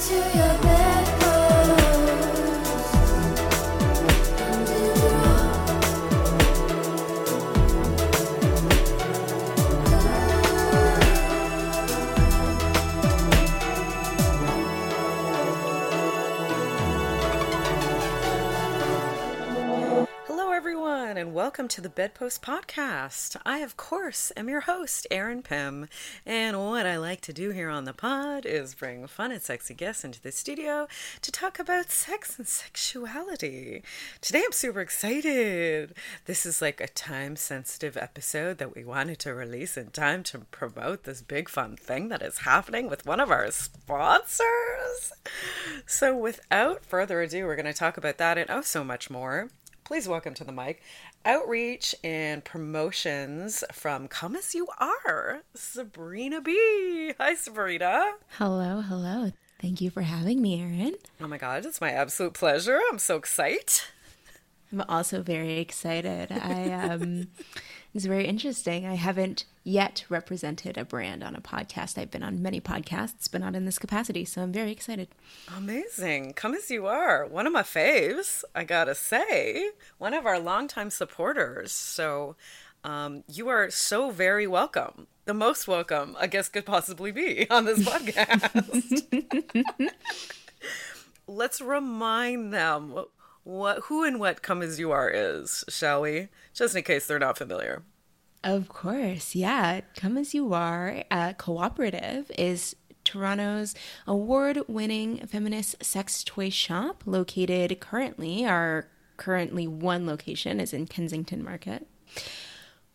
to your bed. Welcome to the Bedpost Podcast. I, of course, am your host, Erin Pym, and what I like to do here on the pod is bring fun and sexy guests into the studio to talk about sex and sexuality. Today I'm super excited. This is like a time sensitive episode that we wanted to release in time to promote this big fun thing that is happening with one of our sponsors. So, without further ado, we're going to talk about that and oh so much more please welcome to the mic outreach and promotions from Come As You Are, Sabrina B. Hi, Sabrina. Hello, hello. Thank you for having me, Erin. Oh my God, it's my absolute pleasure. I'm so excited. I'm also very excited. I um it's very interesting. I haven't yet represented a brand on a podcast. I've been on many podcasts, but not in this capacity. So I'm very excited. Amazing. Come as you are. One of my faves, I gotta say. One of our longtime supporters. So um, you are so very welcome. The most welcome, I guess, could possibly be on this podcast. Let's remind them what who and what come as you are is, shall we? Just in case they're not familiar. Of course, yeah. Come as you are, uh, cooperative is Toronto's award winning feminist sex toy shop, located currently, our currently one location is in Kensington Market.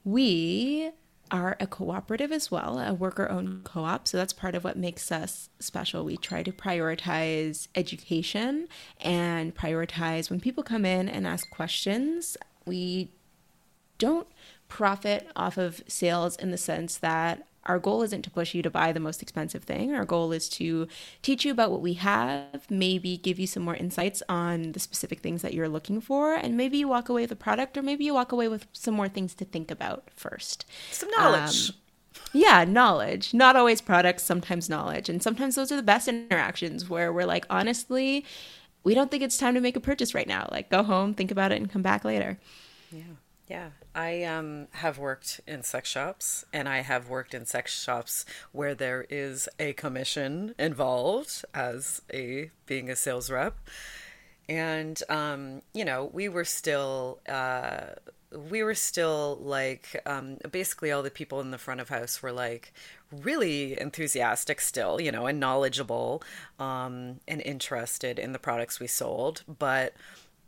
We are a cooperative as well, a worker owned co op. So that's part of what makes us special. We try to prioritize education and prioritize when people come in and ask questions. We don't profit off of sales in the sense that our goal isn't to push you to buy the most expensive thing. Our goal is to teach you about what we have, maybe give you some more insights on the specific things that you're looking for, and maybe you walk away with a product, or maybe you walk away with some more things to think about first. Some knowledge. Um, yeah, knowledge. Not always products, sometimes knowledge. And sometimes those are the best interactions where we're like, honestly, we don't think it's time to make a purchase right now. Like, go home, think about it, and come back later. Yeah. Yeah, I um, have worked in sex shops, and I have worked in sex shops where there is a commission involved as a being a sales rep, and um, you know we were still. Uh, we were still like um, basically all the people in the front of house were like really enthusiastic still you know and knowledgeable um, and interested in the products we sold but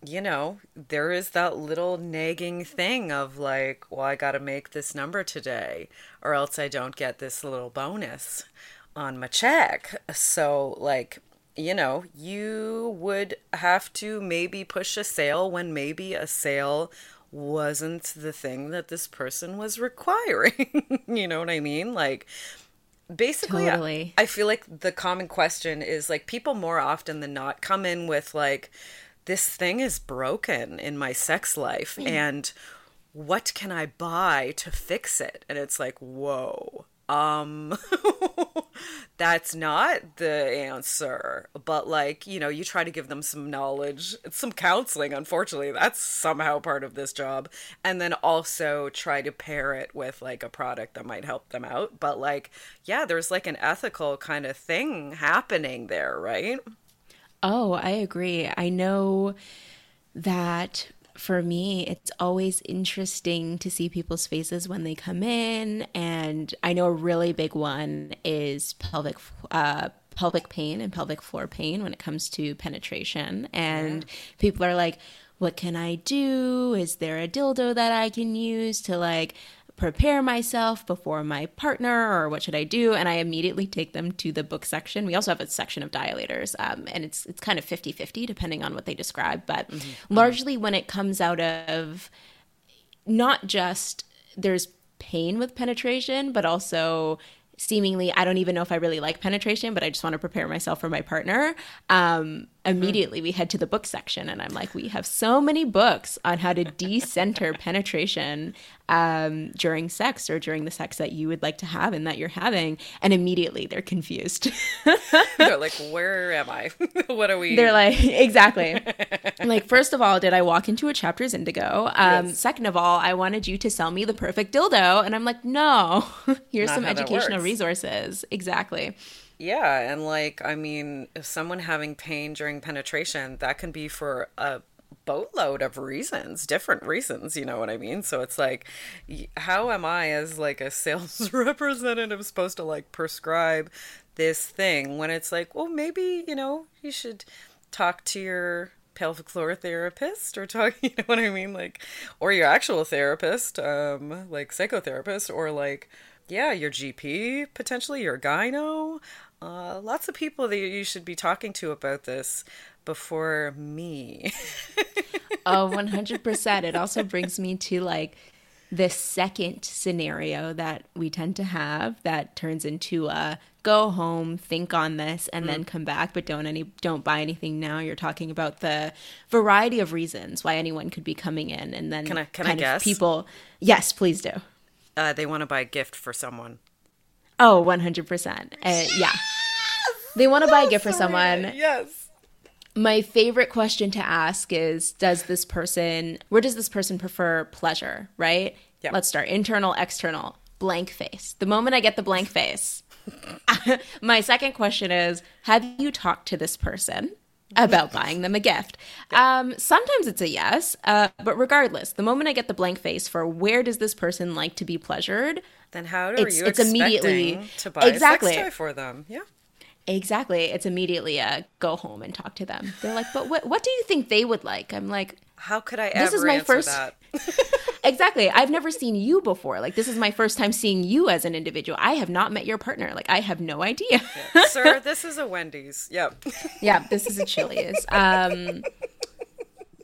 you know, there is that little nagging thing of like, well, I got to make this number today, or else I don't get this little bonus on my check. So, like, you know, you would have to maybe push a sale when maybe a sale wasn't the thing that this person was requiring. you know what I mean? Like, basically, totally. I, I feel like the common question is like, people more often than not come in with like, this thing is broken in my sex life mm. and what can I buy to fix it? And it's like, whoa. Um that's not the answer. But like, you know, you try to give them some knowledge, some counseling, unfortunately. That's somehow part of this job. And then also try to pair it with like a product that might help them out. But like, yeah, there's like an ethical kind of thing happening there, right? Oh, I agree. I know that for me, it's always interesting to see people's faces when they come in. And I know a really big one is pelvic. Uh, pelvic pain and pelvic floor pain when it comes to penetration and yeah. people are like what can I do? Is there a dildo that I can use to like prepare myself before my partner or what should I do? And I immediately take them to the book section. We also have a section of dilators, um, and it's it's kind of 50 50 depending on what they describe. But mm-hmm. largely when it comes out of not just there's pain with penetration, but also seemingly I don't even know if I really like penetration, but I just want to prepare myself for my partner. Um, immediately we head to the book section and i'm like we have so many books on how to decenter penetration um, during sex or during the sex that you would like to have and that you're having. And immediately they're confused. They're like where am i? What are we they're like exactly. Like first of all did i walk into a chapters indigo? Um, yes. second of all i wanted you to sell me the perfect dildo. And i'm like no here's Not some educational resources. Exactly yeah, and like I mean, if someone having pain during penetration, that can be for a boatload of reasons, different reasons, you know what I mean? So it's like how am I as like a sales representative supposed to like prescribe this thing when it's like, well, maybe, you know, you should talk to your pelvic floor therapist or talk you know what i mean like or your actual therapist um like psychotherapist or like yeah your gp potentially your gyno uh, lots of people that you should be talking to about this before me. oh, 100%. It also brings me to like the second scenario that we tend to have that turns into a go home, think on this, and mm. then come back, but don't any don't buy anything now. You're talking about the variety of reasons why anyone could be coming in, and then can I can I guess people? Yes, please do. Uh, they want to buy a gift for someone. Oh, 100%. Uh, yeah. They want to buy a gift for someone. Yes. My favorite question to ask is Does this person, where does this person prefer pleasure, right? Yeah. Let's start internal, external, blank face. The moment I get the blank face, my second question is Have you talked to this person? about buying them a gift. Um, sometimes it's a yes, uh, but regardless, the moment I get the blank face for where does this person like to be pleasured, then how are it's, you it's immediately to buy exactly. a sex toy for them? Yeah. Exactly. It's immediately a go home and talk to them. They're like, but what what do you think they would like? I'm like, how could I this is my first... exactly. I've never seen you before. Like this is my first time seeing you as an individual. I have not met your partner. Like I have no idea. yeah. Sir, this is a Wendy's. Yep. yeah, this is a Chili's. Um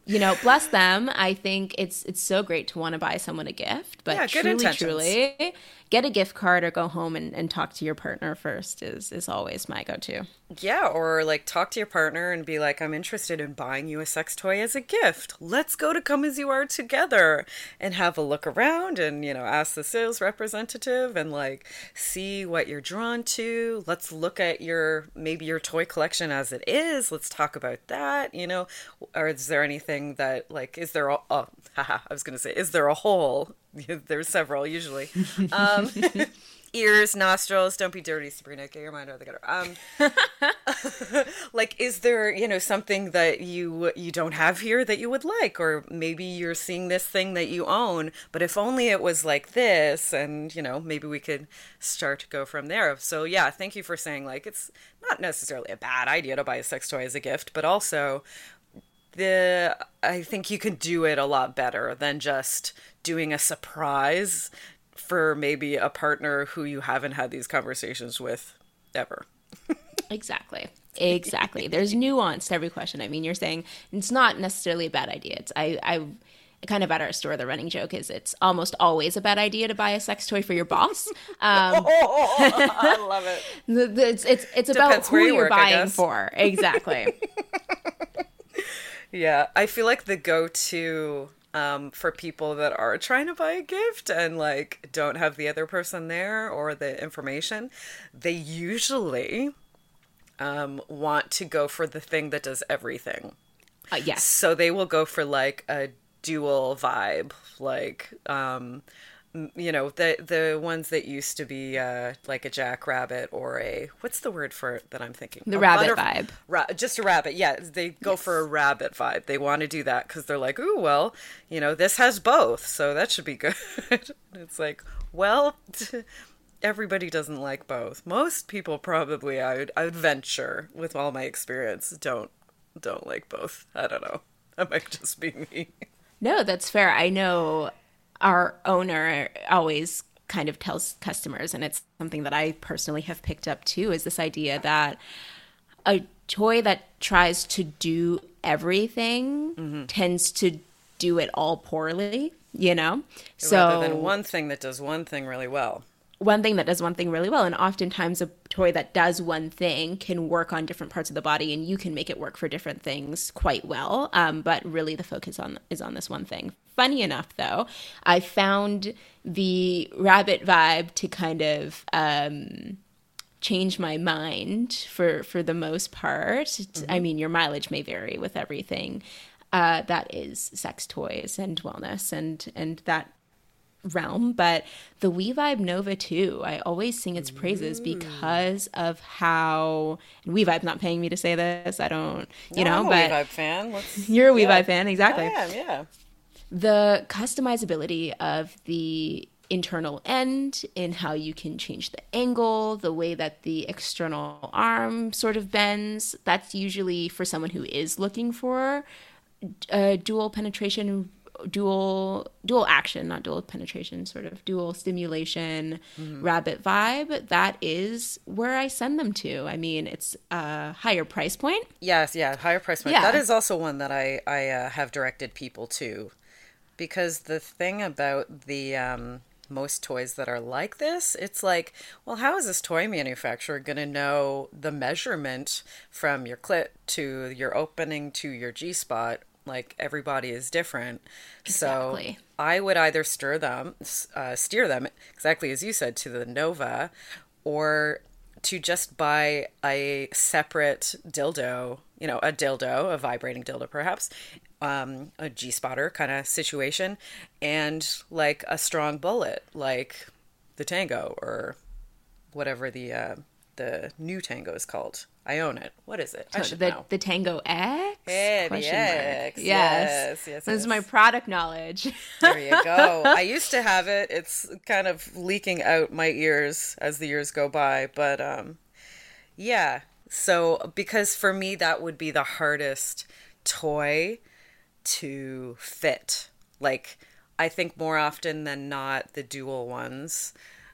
you know, bless them. I think it's it's so great to want to buy someone a gift, but yeah, truly, intentions. truly, get a gift card or go home and, and talk to your partner first is is always my go-to. Yeah or like talk to your partner and be like i'm interested in buying you a sex toy as a gift. Let's go to come as you are together and have a look around and you know ask the sales representative and like see what you're drawn to. Let's look at your maybe your toy collection as it is. Let's talk about that you know? Or is there anything that like is there a oh, haha, i was gonna say is there a hole There's several usually. Um, ears, nostrils. Don't be dirty, Sabrina. Get your mind out of the gutter. Um, like, is there you know something that you you don't have here that you would like, or maybe you're seeing this thing that you own, but if only it was like this, and you know maybe we could start to go from there. So yeah, thank you for saying like it's not necessarily a bad idea to buy a sex toy as a gift, but also the I think you can do it a lot better than just doing a surprise for maybe a partner who you haven't had these conversations with ever. exactly. Exactly. There's nuance to every question. I mean, you're saying it's not necessarily a bad idea. It's I I kind of at our store the running joke is it's almost always a bad idea to buy a sex toy for your boss um, oh, i love it it's it's, it's about who you are buying for exactly yeah, I feel like the go-to um, for people that are trying to buy a gift and like don't have the other person there or the information, they usually um, want to go for the thing that does everything. Uh, yes. So they will go for like a dual vibe, like um, you know the the ones that used to be uh, like a jackrabbit or a what's the word for it that I'm thinking? The a rabbit vibe. ra- just a rabbit yeah they go yes. for a rabbit vibe. They want to do that because they're like oh well you know this has both so that should be good. It's like well everybody doesn't like both. Most people probably I would I would venture with all my experience don't don't like both. I don't know. That might just be me. No that's fair. I know our owner always kind of tells customers, and it's something that I personally have picked up too, is this idea that a toy that tries to do everything mm-hmm. tends to do it all poorly, you know? So rather than one thing that does one thing really well. one thing that does one thing really well and oftentimes a toy that does one thing can work on different parts of the body and you can make it work for different things quite well um, but really the focus on is on this one thing funny enough though i found the rabbit vibe to kind of um, change my mind for for the most part mm-hmm. i mean your mileage may vary with everything uh, that is sex toys and wellness and and that realm, but the We Vibe Nova 2, I always sing its praises because of how and We Vibe's not paying me to say this. I don't, you no, know, but a We Vibe fan. Let's, you're a We yeah. Vibe fan, exactly. I am, yeah. The customizability of the internal end in how you can change the angle, the way that the external arm sort of bends. That's usually for someone who is looking for a dual penetration dual dual action not dual penetration sort of dual stimulation mm-hmm. rabbit vibe that is where i send them to i mean it's a higher price point yes yeah higher price point yeah. that is also one that i i uh, have directed people to because the thing about the um most toys that are like this, it's like, well, how is this toy manufacturer going to know the measurement from your clit to your opening to your G spot like everybody is different. Exactly. So I would either stir them, uh, steer them exactly as you said to the Nova, or to just buy a separate dildo, you know, a dildo, a vibrating dildo perhaps, um, a G spotter kind of situation, and like a strong bullet, like the Tango or whatever the uh, the new Tango is called. I own it. What is it? I should the, know. The Tango X? Yeah, the X. Yes. Yes, yes, This is my product knowledge. there you go. I used to have it. It's kind of leaking out my ears as the years go by. But um, yeah. So, because for me, that would be the hardest toy to fit. Like, I think more often than not, the dual ones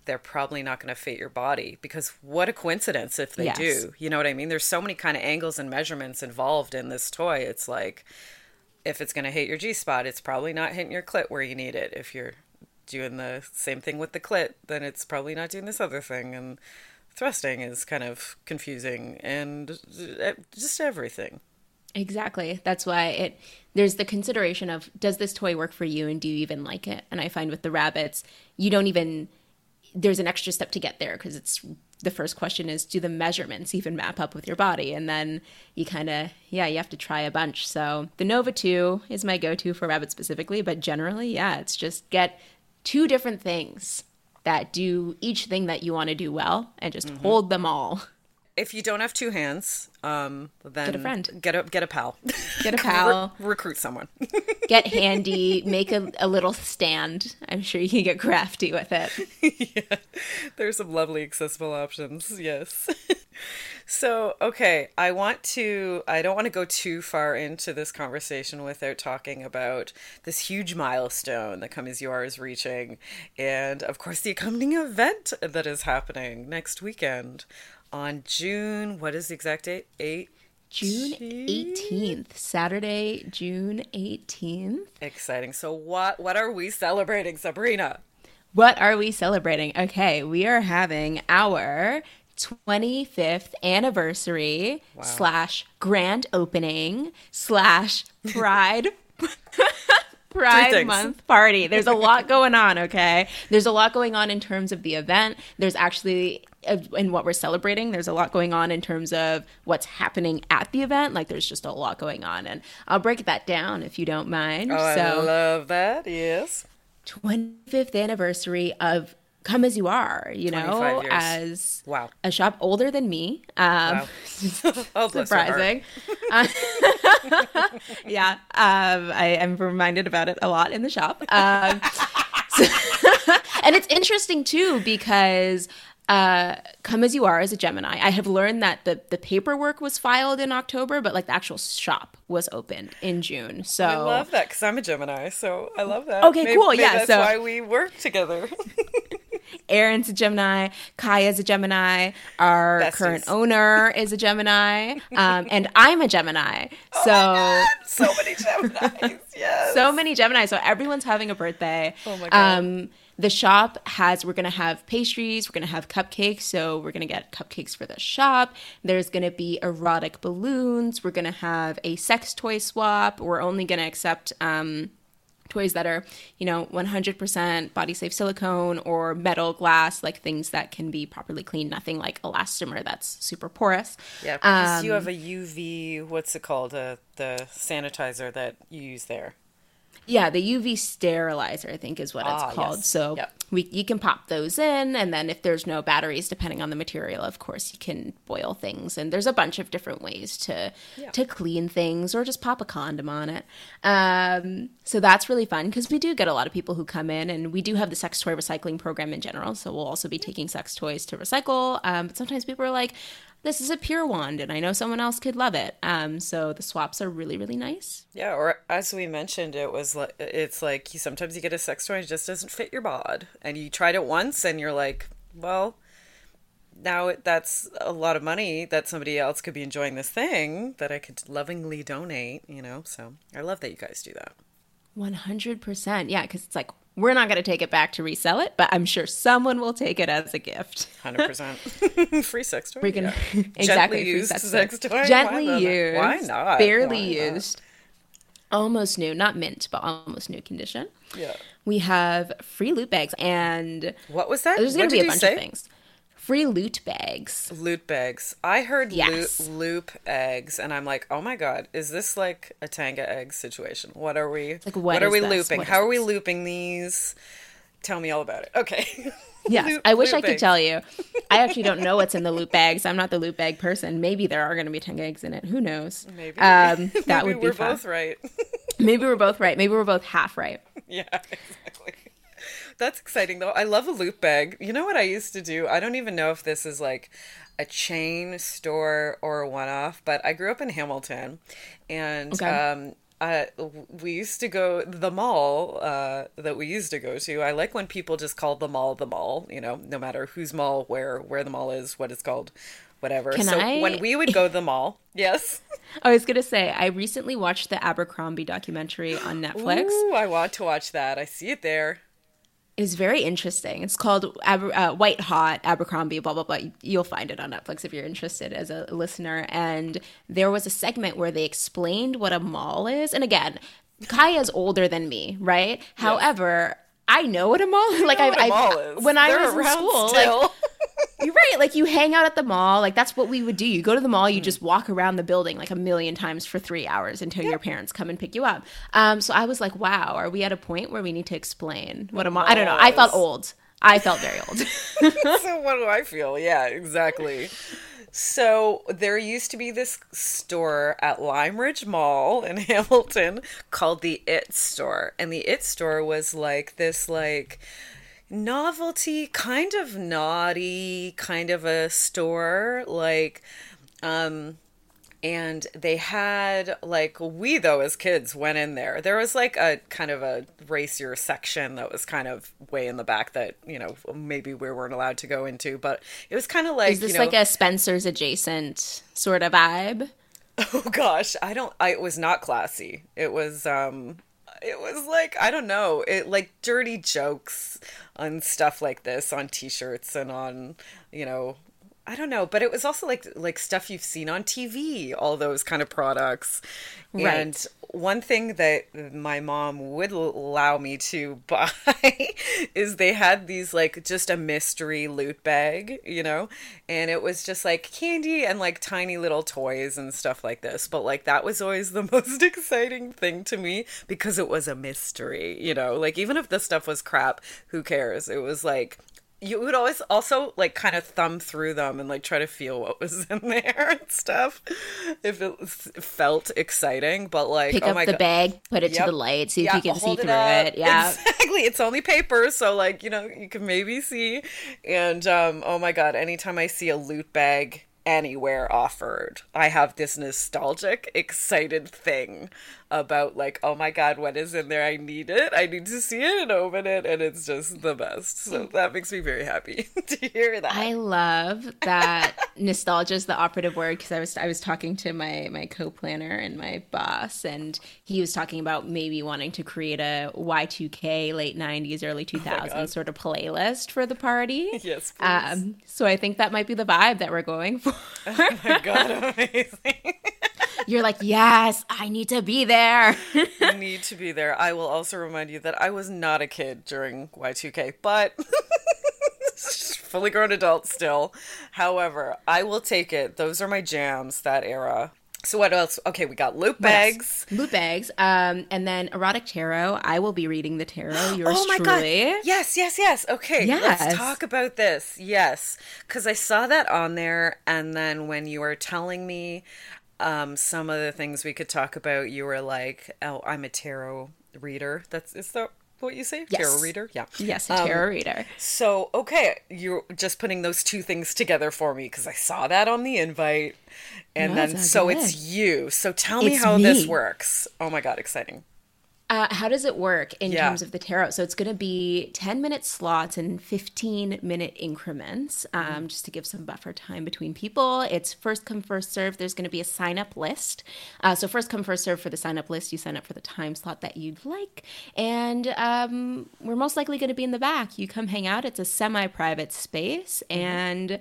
they're probably not going to fit your body because what a coincidence if they yes. do. You know what I mean? There's so many kind of angles and measurements involved in this toy. It's like if it's going to hit your G spot, it's probably not hitting your clit where you need it. If you're doing the same thing with the clit, then it's probably not doing this other thing and thrusting is kind of confusing and uh, just everything. Exactly. That's why it there's the consideration of does this toy work for you and do you even like it? And I find with the rabbits, you don't even there's an extra step to get there because it's the first question is do the measurements even map up with your body and then you kind of yeah you have to try a bunch so the nova 2 is my go-to for rabbits specifically but generally yeah it's just get two different things that do each thing that you want to do well and just mm-hmm. hold them all if you don't have two hands, um, then get a friend, get a get a pal, get a pal, Re- recruit someone, get handy, make a, a little stand. I'm sure you can get crafty with it. yeah, there's some lovely accessible options. Yes. so okay, I want to. I don't want to go too far into this conversation without talking about this huge milestone that Come As You Are is reaching, and of course the accompanying event that is happening next weekend on June, what is the exact date? 8? June 18th, Saturday, June 18th. Exciting. So what what are we celebrating, Sabrina? What are we celebrating? Okay, we are having our 25th anniversary wow. slash grand opening slash pride Pride Month party. There's a lot going on, okay? There's a lot going on in terms of the event. There's actually uh, in what we're celebrating, there's a lot going on in terms of what's happening at the event. Like there's just a lot going on and I'll break that down if you don't mind. Oh, so, I love that. Yes. 25th anniversary of come as you are, you know, as wow. a shop older than me. Um, wow. oh, surprising. uh, yeah, um, I am reminded about it a lot in the shop. Um, so and it's interesting too because uh, come as you are as a Gemini. I have learned that the the paperwork was filed in October, but like the actual shop was opened in June. So I love that because I'm a Gemini, so I love that. Okay, maybe, cool. Maybe yeah, that's so why we work together. Erin's a Gemini, CAYA's a Gemini, our Besties. current owner is a Gemini, um, and I'm a Gemini. So Oh so many Geminis. Yes. so many Gemini. So everyone's having a birthday. Oh my God. Um, the shop has, we're going to have pastries, we're going to have cupcakes. So we're going to get cupcakes for the shop. There's going to be erotic balloons. We're going to have a sex toy swap. We're only going to accept, um, toys that are, you know, 100% body safe silicone or metal glass, like things that can be properly cleaned, nothing like elastomer that's super porous. yeah, because you Um, have a UV. What's it called? Uh, the sanitizer that you use there. Yeah, the UV sterilizer, I think, is what Ah, it's called. yes. So Yep. we you can pop those in, and then if there's no batteries, depending on the material, of course, you can boil things. And there's a bunch of different ways to Yeah. to clean things, or just pop a condom on it. Um, so that's really fun because we do get a lot of people who come in, and we do have the sex toy recycling program in general. So we'll also be taking sex toys to recycle. Um, but sometimes people are like. This is a pure wand, and I know someone else could love it. Um, so the swaps are really, really nice. Yeah, or as we mentioned, it was like it's like you sometimes you get a sex toy and it just doesn't fit your bod, and you tried it once and you're like, well, now that's a lot of money that somebody else could be enjoying this thing that I could lovingly donate, you know. So I love that you guys do that. 100%. Yeah, because it's like, we're not going to take it back to resell it, but I'm sure someone will take it as a gift. Hundred percent free sex toy. We're going to yeah. exactly Gently free used sex sex toy. toy. Why Gently used. Why not? Barely Why not? used. Almost new, not mint, but almost new condition. Yeah. We have free loot bags, and What was that? there's going to be a bunch say? of things. Free loot bags. Loot bags. I heard Yes. loop, loop eggs, and I'm like, oh my god, is this like a Tenga egg situation? What are we? Like, what are we this? looping? What How are we looping these? Tell me all about it. Okay. Yes, Loop- I wish I could eggs. tell you. I actually don't know what's in the loot bags. I'm not the loot bag person. Maybe there are going to be 10 eggs in it. Who knows? Maybe. Um, that Maybe would be we're fun. both right. Maybe we're both right. Maybe we're both half right. yeah, exactly. That's exciting though. I love a loop bag. You know what I used to do? I don't even know if this is like a chain store or a one-off, but I grew up in Hamilton, and Okay. um, uh, we used to go the mall uh, that we used to go to. I like when people just call the mall the mall. You know, no matter whose mall, where where the mall is, what it's called, whatever. Can so I- when we would go to the mall, yes. I was gonna say I recently watched the Abercrombie documentary on Netflix. Ooh, I want to watch that. I see it there. Was very interesting. It's called Aber- uh, White Hot Abercrombie. Blah blah blah. You'll find it on Netflix if you're interested as a listener. And there was a segment where they explained what a mall is. And again, CAYA's older than me, right? However. I know what a mall is. Like I, I when I They're was in school, still. like You're right. Like you hang out at the mall. Like that's what we would do. You go to the mall. You just walk around the building like a million times for three hours until your parents come and pick you up. Um, so I was like, wow, are we at a point where we need to explain what a mall? I don't know. I felt old. I felt very old. so what do I feel? Yeah, exactly. So there used to be this store at Lime Ridge Mall in Hamilton called the It Store, and the It Store was like this like novelty, kind of naughty, kind of a store. Like um and they had like we though as kids went in there there was like a kind of a racier section that was kind of way in the back that you know maybe we weren't allowed to go into but it was kind of like Is this you know, like a Spencer's adjacent sort of vibe? oh gosh. I don't I, it was not classy. It was um it was like i don't know. It like dirty jokes on stuff like this on t-shirts and on you know i don't know but it was also like like stuff you've seen on tv all those kind of products Right. and one thing that my mom would allow me to buy is they had these like just a mystery loot bag, you know, and it was just like candy and like tiny little toys and stuff like this. But like that was always the most exciting thing to me because it was a mystery, you know, like even if the stuff was crap, who cares? It was like you would always also like kind of thumb through them and like try to feel what was in there and stuff if it felt exciting but like Pick oh up my the god bag, put it Yep. to the light, see if you can see hold through up. it. Yeah. exactly it's only paper so like you know you can maybe see and um oh my god anytime i see a loot bag anywhere offered i have this nostalgic excited thing about like, oh my god, what is in there? I need it. I need to see it and open it, and it's just the best. So that makes me very happy to hear that. I love that nostalgia is the operative word because I was I was talking to my my co-planner and my boss, and he was talking about maybe wanting to create a Y2K late '90s, early 2000s oh sort of playlist for the party. Yes, um, so I think that might be the vibe that we're going for. oh my god, amazing! You're like, yes, I need to be there. I need to be there. I will also remind you that I was not a kid during Y2K, but fully grown adult still. However, I will take it. Those are my jams, that era. So what else? Okay, we got loot bags. Loot bags. Um, and then erotic tarot. I will be reading the tarot. Yours oh my truly. god! Yes, yes, yes. Okay, yes. let's talk about this. Yes, because I saw that on there, and then when you were telling me um, some of the things we could talk about, you were like, "Oh, I'm a tarot reader." That's is that what you say? Yes. Tarot reader? Yeah. Yes, a tarot um, reader. So, okay, you're just putting those two things together for me because I saw that on the invite. And no, then, so good. it's you. So tell me how me. this works. Oh my God, exciting. Uh, how does it work in yeah. terms of the tarot? So it's going to be 10 minute slots and 15 minute increments, um, mm just to give some buffer time between people. It's first come, first serve. There's going to be a sign up list. Uh, so, first come, first serve for the sign up list. You sign up for the time slot that you'd like. And um, we're most likely going to be in the back. You come hang out. It's a semi private space. mm And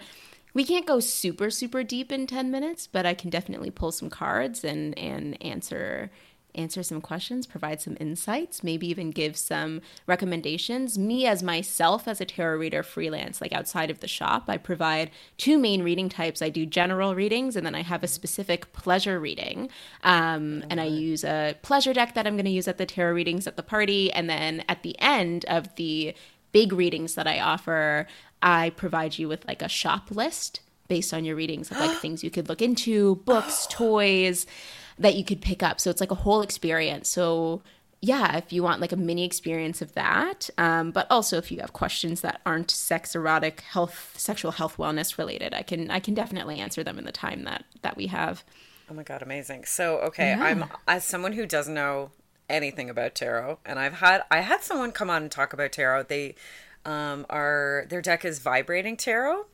we can't go super, super deep in 10 minutes, but I can definitely pull some cards and, and answer answer some questions, provide some insights, maybe even give some recommendations. Me, as myself, as a tarot reader freelance, like outside of the shop, I provide two main reading types. I do general readings, and then I have a specific pleasure reading. Um, and I use a pleasure deck that I'm going to use at the tarot readings at the party. And then at the end of the big readings that I offer, I provide you with like a shop list based on your readings of like things you could look into, books, toys that you could pick up. So it's like a whole experience. So yeah, if you want like a mini experience of that, um, but also if you have questions that aren't sex, erotic, health, sexual health, wellness related, I can I can definitely answer them in the time that that we have. Oh my god, amazing! So okay, yeah. I'm as someone who doesn't know anything about tarot, and I've had I had someone come on and talk about tarot. They um, are their deck is vibrating tarot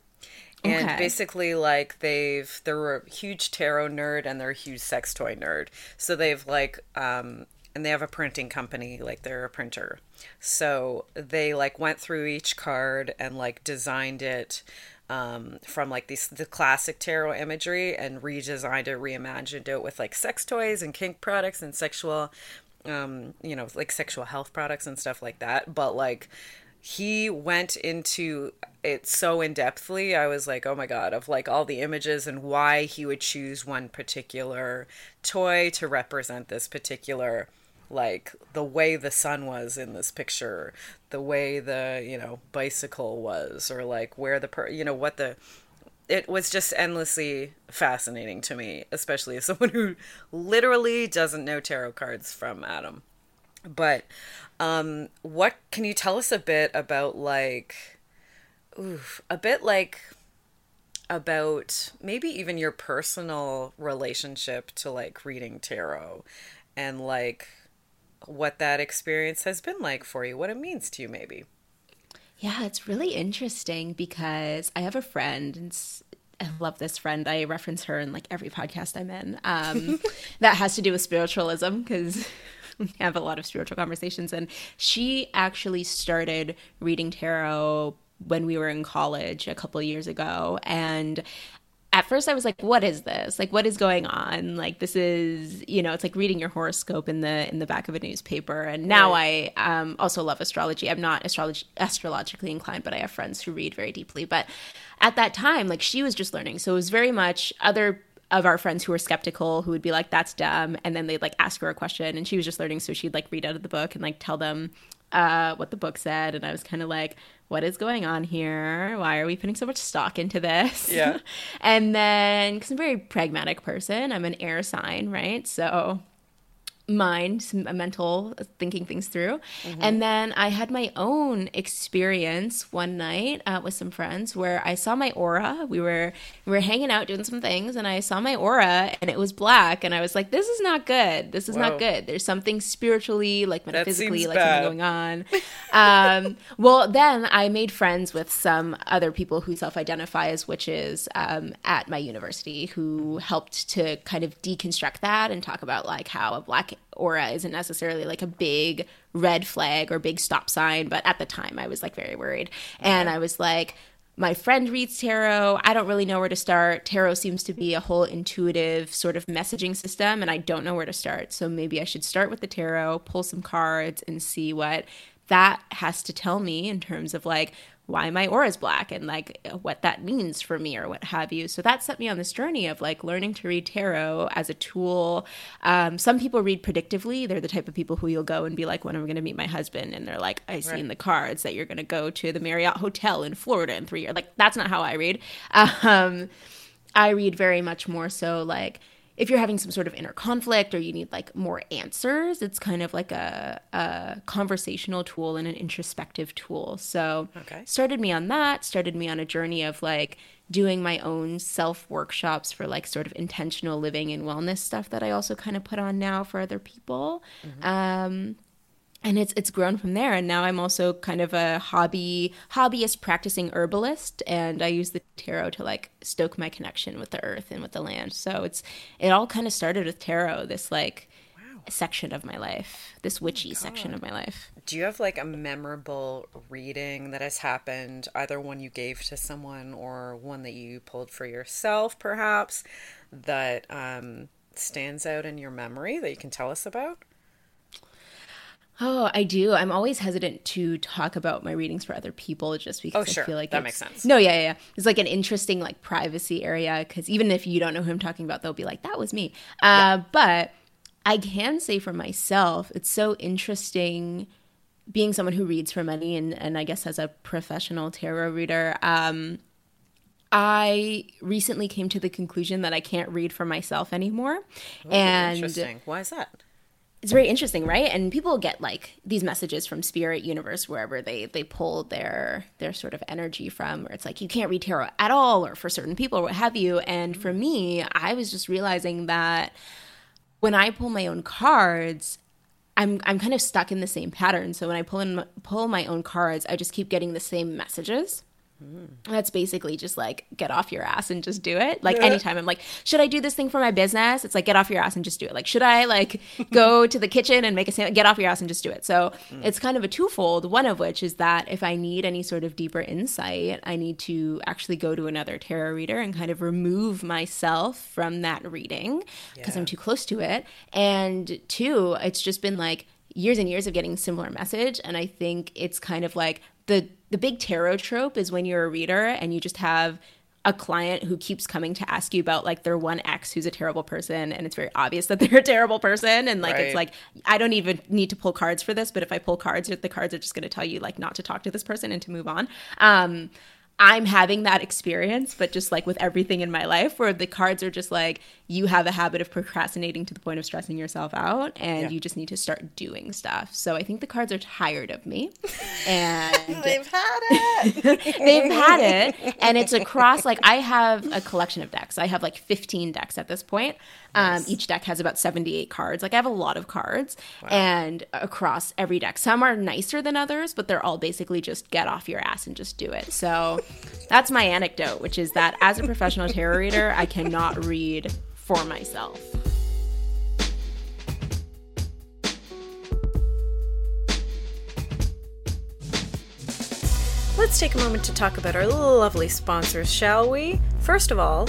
and okay. basically like they've they're a huge tarot nerd and they're a huge sex toy nerd. So they've like um and they have a printing company like they're a printer. So they like went through each card and like designed it um, from like these the classic tarot imagery and redesigned it reimagined it with like sex toys and kink products and sexual um, you know like sexual health products and stuff like that. But like he went into it so in depthly. I was like, oh my god, of like all the images and why he would choose one particular toy to represent this particular like the way the sun was in this picture, the way the, you know, bicycle was or like where the per you know what the it was just endlessly fascinating to me, especially as someone who literally doesn't know tarot cards from Adam. But um, what can you tell us a bit about like, oof, a bit like about maybe even your personal relationship to like reading tarot and like what that experience has been like for you, what it means to you, maybe. Yeah, it's really interesting because I have a friend, and I love this friend. I reference her in like every podcast I'm in. Um, that has to do with spiritualism because have a lot of spiritual conversations. And she actually started reading tarot when we were in college a couple years ago. And at first I was like, what is this? Like what is going on? Like this is, you know, it's like reading your horoscope in the in the back of a newspaper. And now right. I um, also love astrology. I'm not astrology astrologically inclined, but I have friends who read very deeply. But at that time, like she was just learning. So it was very much other of our friends who were skeptical who would be like that's dumb and then they'd like ask her a question and she was just learning so she'd like read out of the book and like tell them uh, what the book said and i was kind of like what is going on here? Why are we putting so much stock into this? Yeah. And then because i'm a very pragmatic person i'm an air sign right? So mind, some mental thinking things through. Mm-hmm. And then I had my own experience one night uh, with some friends where I saw my aura. We were we were hanging out doing some things, and I saw my aura, and it was black. And I was like, "This is not good. This is Whoa. not good. There's something spiritually, like metaphysically, like something going on." um, well, then I made friends with some other people who self-identify as witches um, at my university, who helped to kind of deconstruct that and talk about like how a black aura isn't necessarily like a big red flag or big stop sign, but at the time I was like very worried. And I was like, my friend reads tarot. I don't really know where to start. Tarot seems to be a whole intuitive sort of messaging system, and I don't know where to start. So maybe I should start with the tarot, pull some cards, and see what that has to tell me in terms of like why my aura is black and like what that means for me or what have you. So that set me on this journey of like learning to read tarot as a tool. Um, some people read predictively. They're the type of people who you'll go and be like, when am I going to meet my husband? And they're like, I see right. in the cards that you're going to go to the Marriott Hotel in Florida in three years. Like, that's not how I read. Um, I read very much more so like, if you're having some sort of inner conflict or you need like more answers, it's kind of like a, a conversational tool and an introspective tool. So, okay. started me on that, started me on a journey of like doing my own self workshops for like sort of intentional living and wellness stuff that I also kind of put on now for other people. Mm-hmm. Um, and it's it's grown from there. And now i'm also kind of a hobby hobbyist practicing herbalist. And i use the tarot to like stoke my connection with the earth and with the land. So it's it all kind of started with tarot this like wow. section of my life this witchy oh section of my life. Do you have like a memorable reading that has happened either one you gave to someone or one that you pulled for yourself perhaps that um, stands out in your memory that you can tell us about Oh, I do. I'm always hesitant to talk about my readings for other people just because oh, sure. I feel like that makes sense. No, yeah, yeah, yeah. It's like an interesting like privacy area because even if you don't know who I'm talking about, they'll be like, "That was me." Uh, yeah. But I can say for myself, it's so interesting being someone who reads for money and and I guess as a professional tarot reader. Um, I recently came to the conclusion that I can't read for myself anymore. Ooh, and interesting. Why is that? It's very interesting right? And people get like these messages from spirit universe wherever they they pull their their sort of energy from where it's like you can't read tarot at all or for certain people what have you. And for me i was just realizing that when i pull my own cards i'm i'm kind of stuck in the same pattern. So when i pull in pull my own cards i just keep getting the same messages. That's basically just like get off your ass and just do it. Like anytime I'm like, should I do this thing for my business? It's like get off your ass and just do it. Like, should I like go to the kitchen and make a sandwich? Get off your ass and just do it. So mm. it's kind of a twofold. One of which is that if I need any sort of deeper insight, I need to actually go to another tarot reader and kind of remove myself from that reading because yeah. I'm too close to it. And two, it's just been like years and years of getting similar message and i think it's kind of like the the big tarot trope is when you're a reader and you just have a client who keeps coming to ask you about like their one ex who's a terrible person and it's very obvious that they're a terrible person and like right. it's like I don't even need to pull cards for this but if I pull cards the cards are just going to tell you like not to talk to this person and to move on um I'm having that experience, but just like with everything in my life, where the cards are just like, you have a habit of procrastinating to the point of stressing yourself out, and yeah. you just need to start doing stuff. So I think the cards are tired of me. And they've had it. they've had it. And it's across, like, I have a collection of decks. I have like 15 decks at this point. Um, Each deck has about 78 cards. Like I have a lot of cards, wow. and across every deck, some are nicer than others, but they're all basically just get off your ass and just do it. So that's my anecdote, which is that as a professional tarot reader, I cannot read for myself. Let's take a moment to talk about our lovely sponsors, shall we? First of all,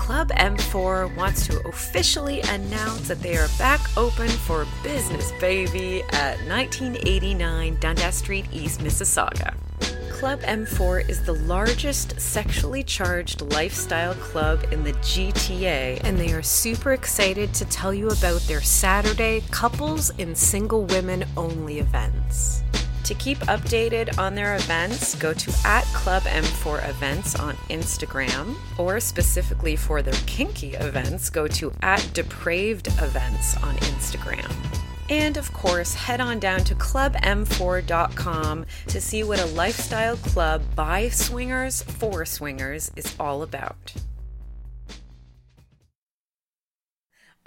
Club M4 wants to officially announce that they are back open for business, baby, at 1989 Dundas Street East, Mississauga. Club M4 is the largest sexually charged lifestyle club in the GTA, and they are super excited to tell you about their Saturday couples and single women only events. To keep updated on their events, go to at Club M4 Events on Instagram, or specifically for their kinky events, go to at Depraved Events on Instagram. And of course, head on down to clubm4.com to see what a lifestyle club by swingers for swingers is all about.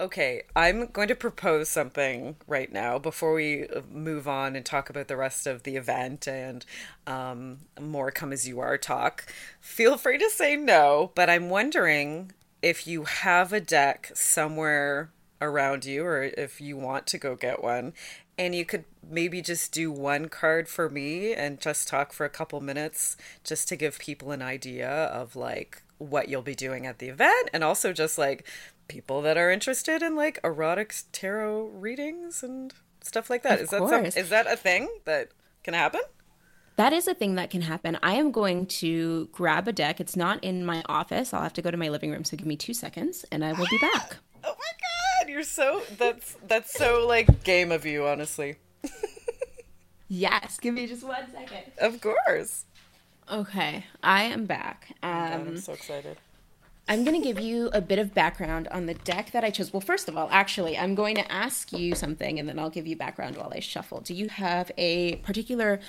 Okay, I'm going to propose something right now before we move on and talk about the rest of the event and um, more come as you are talk. Feel free to say no, but I'm wondering if you have a deck somewhere around you or if you want to go get one and you could maybe just do one card for me and just talk for a couple minutes just to give people an idea of like what you'll be doing at the event and also just like people that are interested in like erotic tarot readings and stuff like that. Of is course. that some, is that a thing that can happen? That is a thing that can happen. I am going to grab a deck. It's not in my office. I'll have to go to my living room, so give me 2 seconds and I will be back. My god god, you're so that's that's so like game of you, honestly. yes, give me just one second. Of course. Okay, I am back. Um, god, I'm um, so excited. I'm going to give you a bit of background on the deck that I chose. Well, first of all, actually, I'm going to ask you something and then I'll give you background while I shuffle. Do you have a particular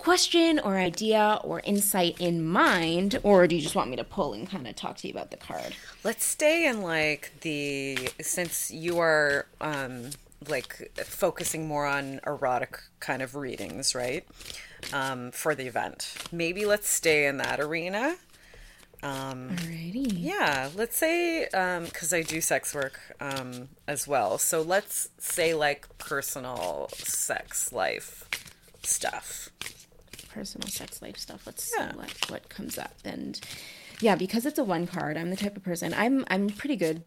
question or idea or insight in mind, or do you just want me to pull and kind of talk to you about the card? Let's stay in like the since you are um like focusing more on erotic kind of readings, right? Um, for the event. Maybe let's stay in that arena. Um, Alrighty. Yeah, let's say because um, I do sex work um, as well. So let's say like personal sex life stuff personal sex life stuff. Let's yeah. see what what comes up. And yeah, because it's a one card, I'm the type of person I'm I'm pretty good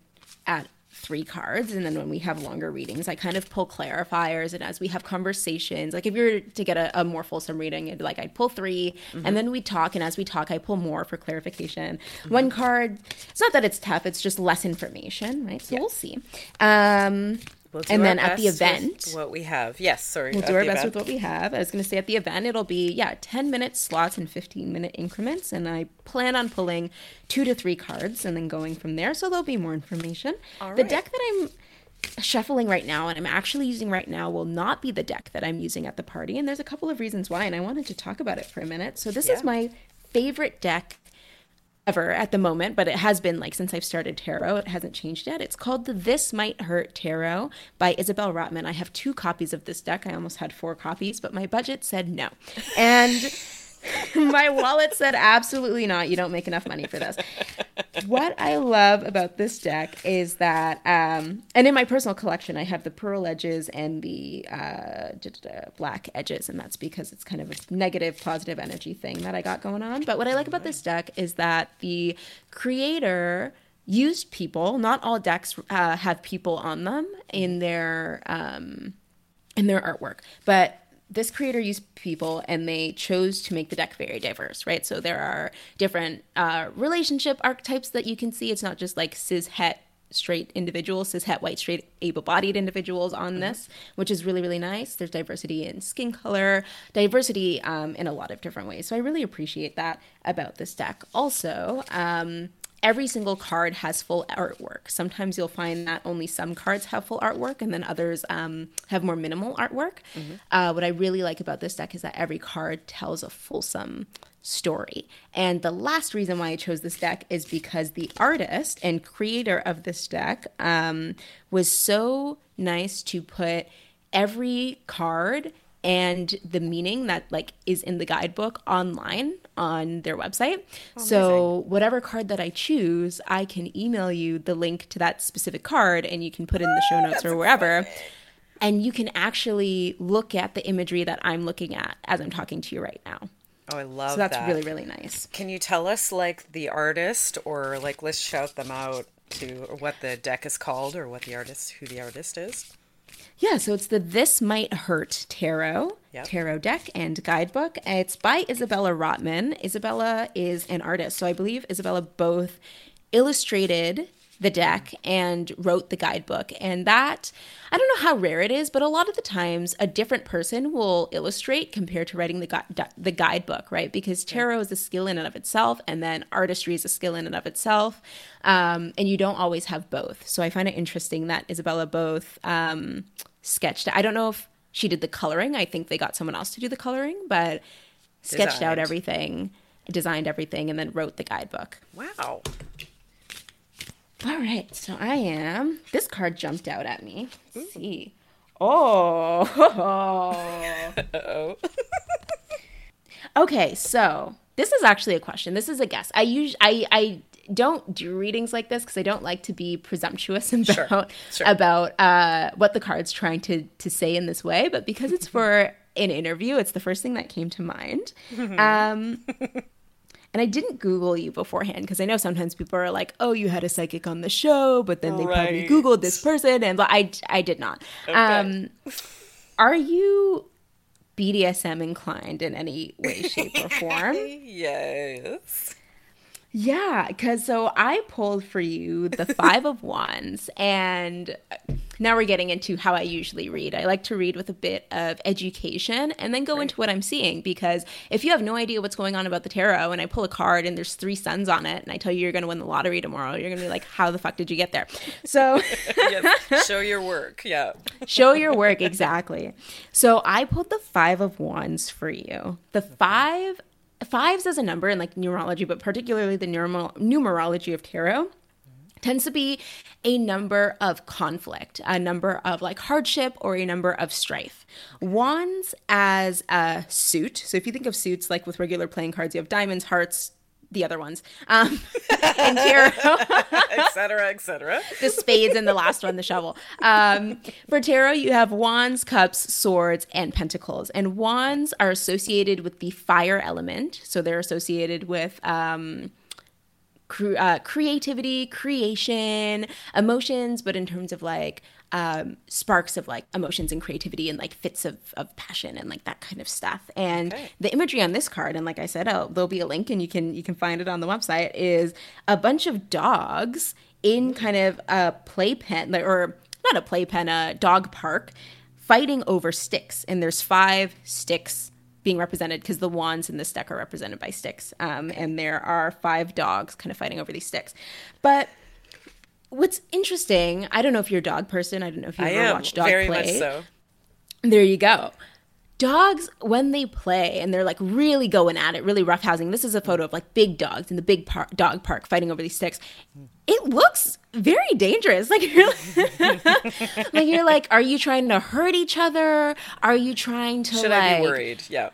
at three cards and then when we have longer readings i kind of pull clarifiers and as we have conversations like if you're to get a, a more fulsome reading it'd like i'd pull 3 mm-hmm. and then we talk and as we talk i pull more for clarification mm-hmm. one card it's not that it's tough it's just less information right so yeah. we'll see um We'll and then at the event, what we have. Yes, sorry. We'll do our best event. with what we have. I was going to say at the event, it'll be yeah, ten minute slots and fifteen minute increments, and I plan on pulling two to three cards and then going from there. So there'll be more information. All the right. deck that I'm shuffling right now and I'm actually using right now will not be the deck that I'm using at the party, and there's a couple of reasons why, and I wanted to talk about it for a minute. So this yeah. is my favorite deck ever at the moment, but it has been like since I've started tarot. It hasn't changed yet. It's called the This Might Hurt Tarot by Isabel Rotman. I have two copies of this deck. I almost had four copies, but my budget said no. And My wallet said absolutely not. You don't make enough money for this. what I love about this deck is that, um, and in my personal collection, I have the pearl edges and the uh, black edges, and that's because it's kind of a negative, positive energy thing that I got going on. But what I like about this deck is that the creator used people. Not all decks uh, have people on them in their um, in their artwork, but this creator used people and they chose to make the deck very diverse, right? So there are different uh, relationship archetypes that you can see. It's not just like cis het straight individuals, cis het white straight able bodied individuals on mm-hmm. this, which is really, really nice. There's diversity in skin color, diversity um, in a lot of different ways. So I really appreciate that about this deck. Also, um, every single card has full artwork. Sometimes you'll find that only some cards have full artwork and then others um, have more minimal artwork. Mm-hmm. Uh, what I really like about this deck is that every card tells a fulsome story. And the last reason why I chose this deck is because the artist and creator of this deck um, was so nice to put every card and the meaning that like is in the guidebook online on their website. Oh, so whatever card that I choose, I can email you the link to that specific card and you can put in the show notes or wherever. Exciting. And you can actually look at the imagery that I'm looking at as I'm talking to you right now. Oh, I love that. so that's that. really really nice. Can you tell us like the artist or like let's shout them out to what the deck is called or what the artist who the artist is? Yeah, so it's the This Might Hurt Tarot Yep. tarot deck and guidebook. It's by Isabella Rotman. Isabella is an artist, so I believe Isabella both illustrated the deck and wrote the guidebook. And that, I don't know how rare it is, but a lot of the times a different person will illustrate compared to writing the, gu- the guidebook, right? Because tarot is a skill in and of itself, and then artistry is a skill in and of itself. Um, and you don't always have both. So I find it interesting that Isabella both um, sketched. I don't know if she did the coloring. I think they got someone else to do the coloring, but sketched out everything, designed everything, and then wrote the guidebook. Wow. All right, so I am. This card jumped out at me. Let's see. Oh. Oh. okay, so this is actually a question. This is a guess. I use I I don't do readings like this because I don't like to be presumptuous about sure. about uh, what the card's trying to to say in this way. But because it's for an interview, it's the first thing that came to mind. Um, and I didn't Google you beforehand because I know sometimes people are like, "Oh, you had a psychic on the show," but then they probably Googled this person, and I I did not. Um, are you BDSM inclined in any way, shape, or form? yes. Yeah, because so I pulled for you the Five of Wands, and uh, now we're getting into how I usually read. I like to read with a bit of education and then go into what I'm seeing. Because if you have no idea what's going on about the tarot, and I pull a card and there's three suns on it, and I tell you you're going to win the lottery tomorrow, you're going to be like, "How the fuck did you get there?" So. yes. Show your work. Yeah. Show your work, exactly. So I pulled the five of wands for you. The five fives as a number in like numerology, but particularly the numer- numerology of tarot tends to be a number of conflict, a number of like hardship or a number of strife. Wands as a suit. So if you think of suits like with regular playing cards, you have diamonds, hearts, the other ones. Um, and tarot Etc. Etc. the spades and the last one, the shovel. Um, for tarot, you have wands, cups, swords, and pentacles. And wands are associated with the fire element. So they're associated with um, cre- uh, creativity, creation, emotions, but in terms of like um, sparks of like emotions and creativity and like fits of, of passion and like that kind of stuff. And Okay. the imagery on this card, and like I said, I'll, there'll be a link and you can you can find it on the website. Is a bunch of dogs in kind of a playpen, or not a playpen, a dog park, fighting over sticks. And there's five sticks being represented because the wands in this deck are represented by sticks. Um, and there are five dogs kind of fighting over these sticks. But what's interesting, I don't know if you're a dog person. I don't know if you I ever watched dog very play. much so. There you go. Dogs, when they play and they're like really going at it, really roughhousing. This is a photo of like big dogs in the big par- dog park fighting over these sticks. It looks very dangerous. Like you're, like you're like, are you trying to hurt each other? Are you trying to Should like I be worried? Yeah.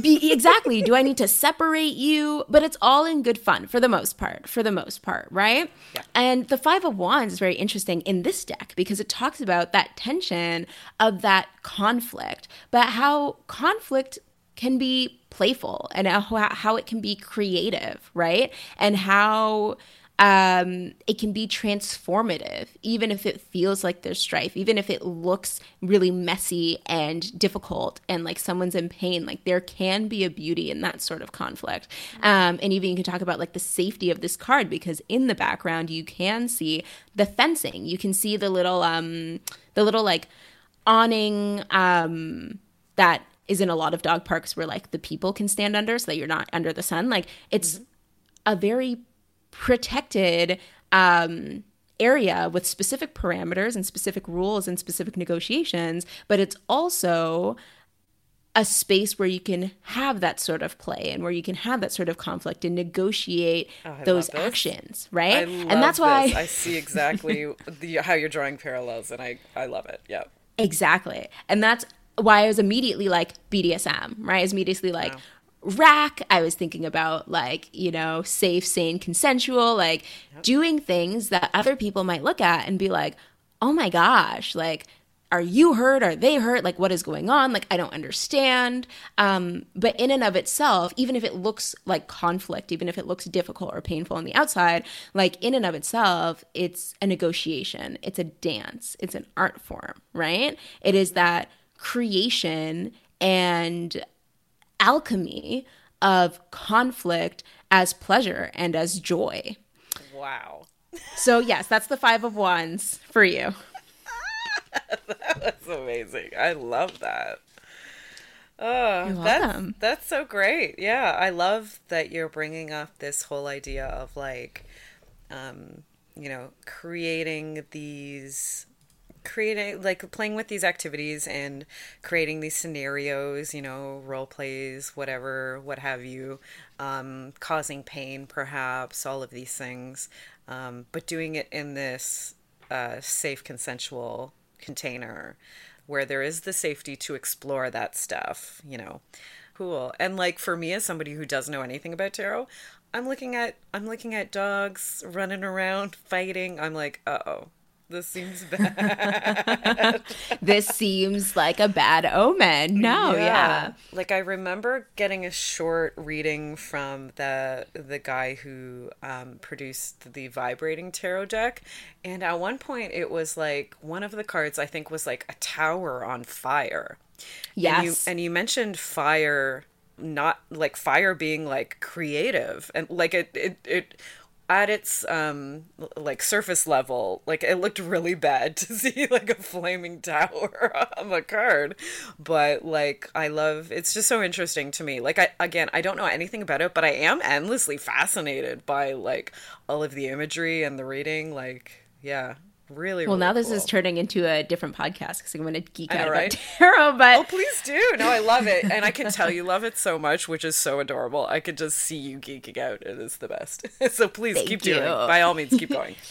Be exactly. Do i need to separate you? But it's all in good fun for the most part for the most part right? Yeah. and the five of wands is very interesting in this deck because it talks about that tension of that conflict but how conflict can be playful and how, how it can be creative right? And how um, it can be transformative, even if it feels like there's strife, even if it looks really messy and difficult and like someone's in pain. Like there can be a beauty in that sort of conflict. Um, and even you can talk about like the safety of this card because in the background you can see the fencing. You can see the little, um, the little like awning um, that is in a lot of dog parks where like the people can stand under so that you're not under the sun. Like it's a very protected um, area with specific parameters and specific rules and specific negotiations, but it's also a space where you can have that sort of play and where you can have that sort of conflict and negotiate I those actions, right? And that's why. I see exactly the, how you're drawing parallels, and I I love it. Yeah. Exactly. And that's why I was immediately like BDSM, right? I was immediately like RACK. I was thinking about like, you know, safe, sane, consensual, like doing things that other people might look at and be like, oh my gosh, like, are you hurt? Are they hurt? Like, what is going on? Like, I don't understand. Um, but in and of itself, even if it looks like conflict, even if it looks difficult or painful on the outside, like in and of itself, it's a negotiation, it's a dance, it's an art form, right? It is that creation and alchemy of conflict as pleasure and as joy. Wow. So, yes, that's the five of wands for you. that was amazing. I love that. Oh, You're that's, welcome. that's so great. Yeah, I love that you're bringing up this whole idea of like, um, you know, creating these, creating like playing with these activities and creating these scenarios. You know, role plays, whatever, what have you, um, causing pain, perhaps all of these things, um, but doing it in this uh, safe, consensual container where there is the safety to explore that stuff, you know. Cool. And like for me as somebody who doesn't know anything about tarot, I'm looking at I'm looking at dogs running around fighting. I'm like, "Uh-oh. This seems bad." This seems like a bad omen. No, Oh, yeah. Like I remember getting a short reading from the the guy who um, produced the vibrating tarot deck, and at one point it was like one of the cards I think was like a tower on fire. And you, Yes. and you mentioned fire, not like fire being like creative and like it it it at its um like surface level like it looked really bad to see like a flaming tower on the card. But like i love it's just so interesting to me. Like i again i don't know anything about it but i am endlessly fascinated by like all of the imagery and the reading. Like yeah really Well, really now this is turning into a different podcast because I'm going to geek know, out right? about tarot. But Oh, please do. No, I love it. And I can tell you love it so much, which is so adorable. I could just see you geeking out. It is the best. so please Thank keep doing you. By all means, keep going.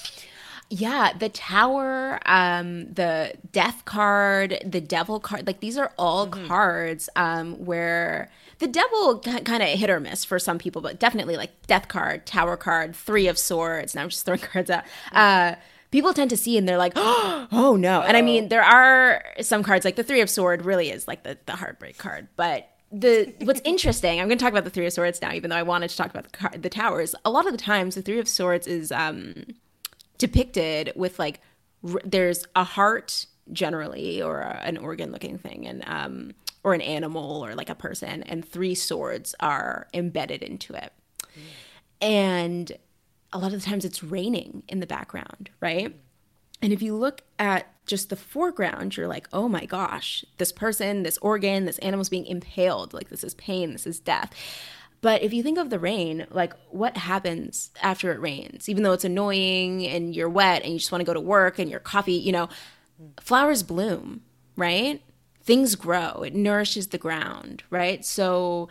Yeah, the tower, um, the death card, the devil card, like these are all Mm-hmm. cards um, where the devil kind of hit or miss for some people, but definitely like death card, tower card, three of swords. Now I'm just throwing cards out. Uh, people tend to see and they're like, oh no. And I mean, there are some cards like the three of sword really is like the, the heartbreak card, but the what's interesting i'm going to talk about the three of swords now even though i wanted to talk about the, car- the towers. A lot of the times the three of swords is um depicted with like r- there's a heart generally or a, an organ looking thing and um or an animal or like a person and three swords are embedded into it. And a lot of the times it's raining in the background right and if you look at just the foreground, you're like, oh my gosh, this person, this organ, this animal's being impaled. Like, this is pain, this is death. But if you think of the rain, like, what happens after it rains? Even though it's annoying and you're wet and you just want to go to work and your coffee, you know, flowers bloom, right? Things grow, it nourishes the ground, right? So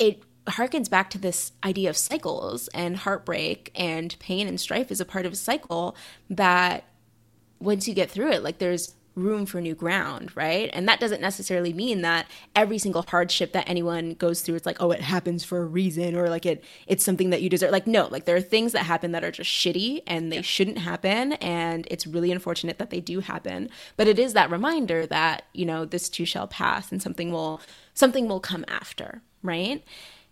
it harkens back to this idea of cycles and heartbreak and pain and strife is a part of a cycle that once you get through it like there's room for new ground right? And that doesn't necessarily mean that every single hardship that anyone goes through it's like oh it happens for a reason or like it it's something that you deserve. Like no like there are things that happen that are just shitty and they shouldn't happen. And it's really unfortunate that they do happen. But it is that reminder that you know this too shall pass and something will something will come after right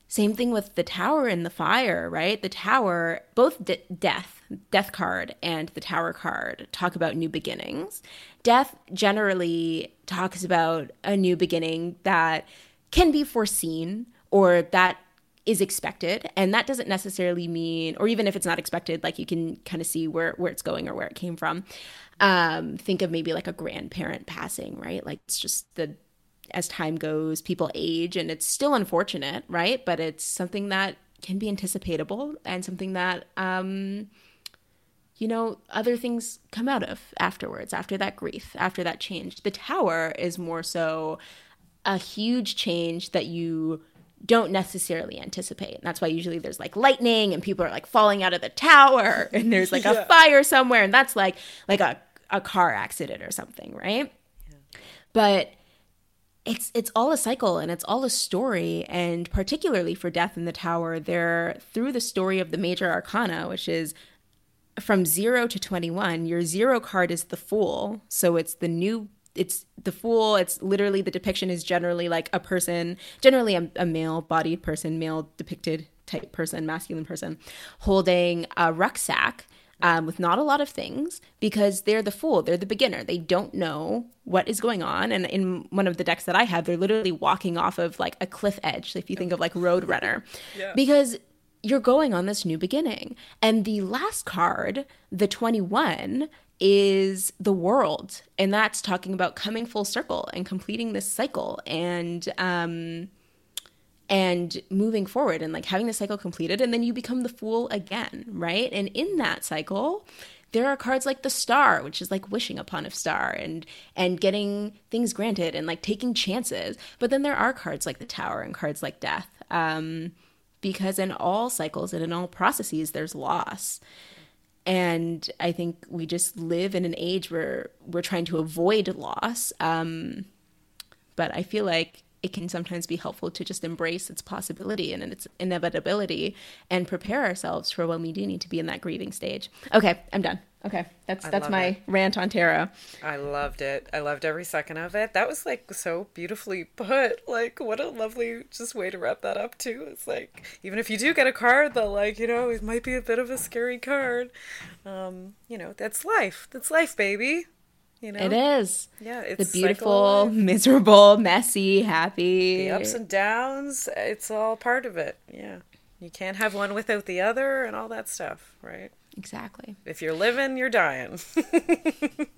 same thing with the tower and the fire, right? The tower, both de- death, death card, and the tower card talk about new beginnings. Death generally talks about a new beginning that can be foreseen or that is expected and that doesn't necessarily mean or even if it's not expected like you can kind of see where where it's going or where it came from um think of maybe like a grandparent passing right like it's just the as time goes, people age, and it's still unfortunate, right? But it's something that can be anticipatable and something that, um, you know, other things come out of afterwards, after that grief, after that change. The tower is more so a huge change that you don't necessarily anticipate. And that's why usually there's like lightning and people are like falling out of the tower and there's like a fire somewhere and that's like like a, a car accident or something, right? But it's it's all a cycle and it's all a story. And particularly for death in the tower they're through the story of the major arcana which is from 0 to 21 your zero card is the fool. So it's the new it's the fool. It's literally the depiction is generally like a person generally a, a male bodied person male depicted type person masculine person holding a rucksack um, with not a lot of things because they're the fool, they're the beginner. They don't know what is going on. And in one of the decks that I have, they're literally walking off of like a cliff edge. So if you think of like Roadrunner, Yeah. because you're going on this new beginning. And the last card, the 21, is the world. And that's talking about coming full circle and completing this cycle and um and moving forward and like having the cycle completed and then you become the fool again, right? And in that cycle, there are cards like the star, which is like wishing upon a star and and getting things granted and like taking chances. But then there are cards like the tower and cards like death. Um because in all cycles and in all processes there's loss and i think we just live in an age where we're trying to avoid loss um, but i feel like it can sometimes be helpful to just embrace its possibility and its inevitability and prepare ourselves for when we do need to be in that grieving stage okay i'm done okay that's that's my it. rant on tarot I loved it. I loved every second of it. That was like so beautifully put. Like what a lovely just way to wrap that up too. It's like even if you do get a card that like, you know, it might be a bit of a scary card. Um, you know, that's life. That's life, baby. You know? it is Yeah, the beautiful miserable messy happy the ups and downs, it's all part of it. Yeah. You can't have one without the other and all that stuff, right? exactly If you're living, you're dying.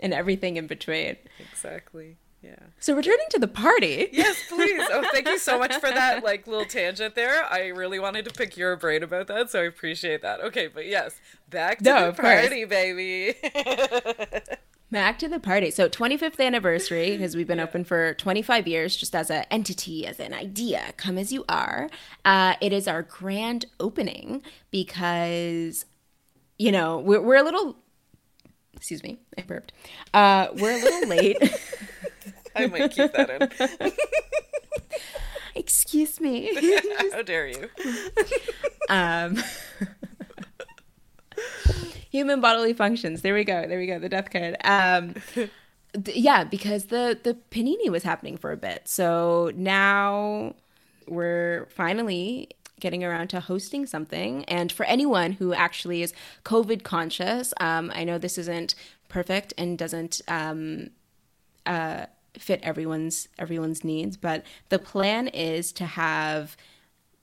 and everything in between exactly. Yeah. so returning to the party Yes, please. Oh, thank you so much for that like little tangent there. I really wanted to pick your brain about that, so I appreciate that. Okay, but yes, back to No, the of course. party, baby. Back to the party. So 25th anniversary because we've been open for 25 years, just as an entity, as an idea. Come as you are. Uh, it is our grand opening because, you know, we're, we're a little. Excuse me, I burped. Uh, we're a little late. I might keep that in. Excuse me. How dare you? Um, human bodily functions. There we go. There we go. The death card. Um, th- yeah, because the the panini was happening for a bit, so now we're finally getting around to hosting something. And for anyone who actually is COVID conscious, um, I know this isn't perfect and doesn't um, uh, fit everyone's everyone's needs, but the plan is to have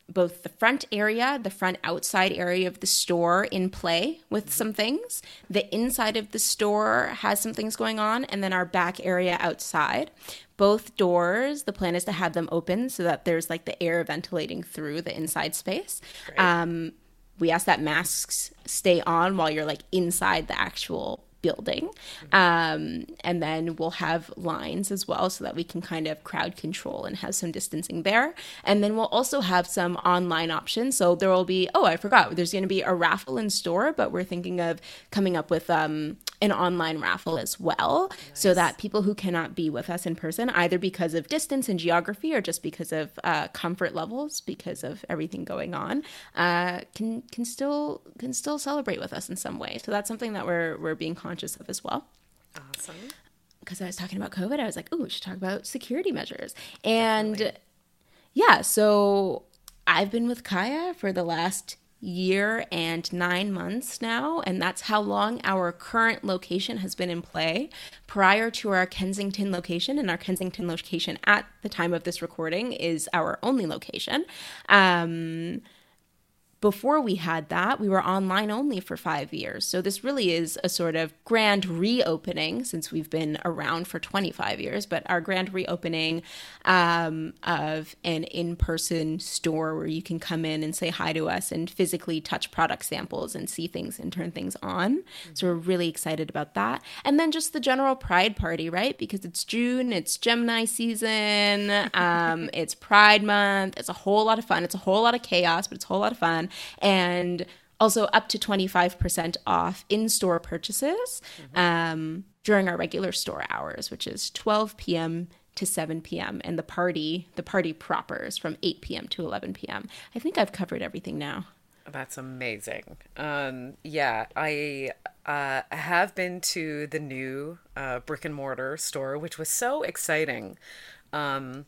both the front area, the front outside area of the store in play with some things. The inside of the store has some things going on, and then our back area outside. Both doors, the plan is to have them open so that there's like the air ventilating through the inside space. Um, we ask that masks stay on while you're like inside the actual building. Um, and then we'll have lines as well so that we can kind of crowd control and have some distancing there. And then we'll also have some online options. So there will be, oh, I forgot, there's going to be a raffle in store, but we're thinking of coming up with um, an online raffle as well so that people who cannot be with us in person, either because of distance and geography or just because of uh, comfort levels, because of everything going on, uh, can can still can still celebrate with us in some way. So that's something that we're we're being conscious of as well Awesome. because I was talking about COVID, I was like, oh, we should talk about security measures. And yeah, so I've been with CAYA for the last year and nine months now, and that's how long our current location has been in play. Prior to our Kensington location, and our Kensington location at the time of this recording is our only location. Um, before we had that, we were online only for five years. So this really is a sort of grand reopening since we've been around for 25 years, but our grand reopening um, of an in person store where you can come in and say hi to us and physically touch product samples and see things and turn things on. So we're really excited about that. And then just the general pride party, right? Because it's June, it's Gemini season, um, it's Pride Month, it's a whole lot of fun. It's a whole lot of chaos, but it's a whole lot of fun and also up to 25% off in-store purchases um, during our regular store hours which is 12 p.m to 7 p.m and the party the party proper is from 8 p.m to 11 p.m i think i've covered everything now That's amazing. Um, yeah, I uh, have been to the new uh, brick and mortar store, which was so exciting. Um,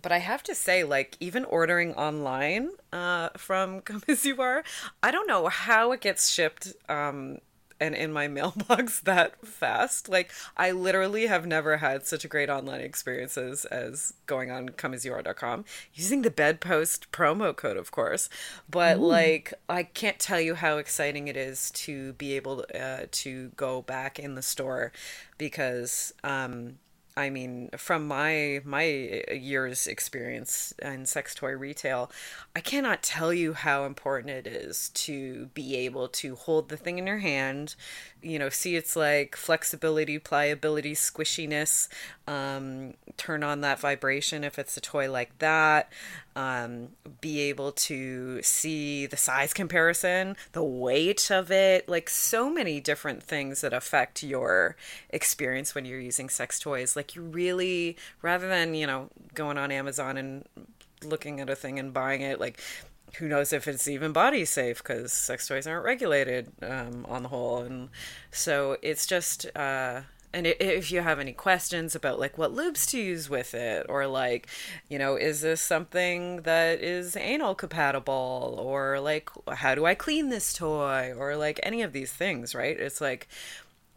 but I have to say, like, even ordering online uh, from Come As You Are, I don't know how it gets shipped um, and in my mailbox that fast. Like, I literally have never had such a great online experiences as going on comeasyouare.com using the bedpost promo code, of course. But, like, I can't tell you how exciting it is to be able uh, to go back in the store because, um, I mean, from my my uh, year's experience in sex toy retail, I cannot tell you how important it is to be able to hold the thing in your hand, you know, see its like flexibility, pliability, squishiness, um, turn on that vibration if it's a toy like that, um, be able to see the size comparison, the weight of it, like so many different things that affect your experience when you're using sex toys. Like you really, rather than, you know, going on Amazon and looking at a thing and buying it, like who knows if it's even body safe because sex toys aren't regulated um, on the whole and so it's just uh, and if you have any questions about like what lubes to use with it or like you know is this something that is anal compatible or like how do i clean this toy or like any of these things right it's like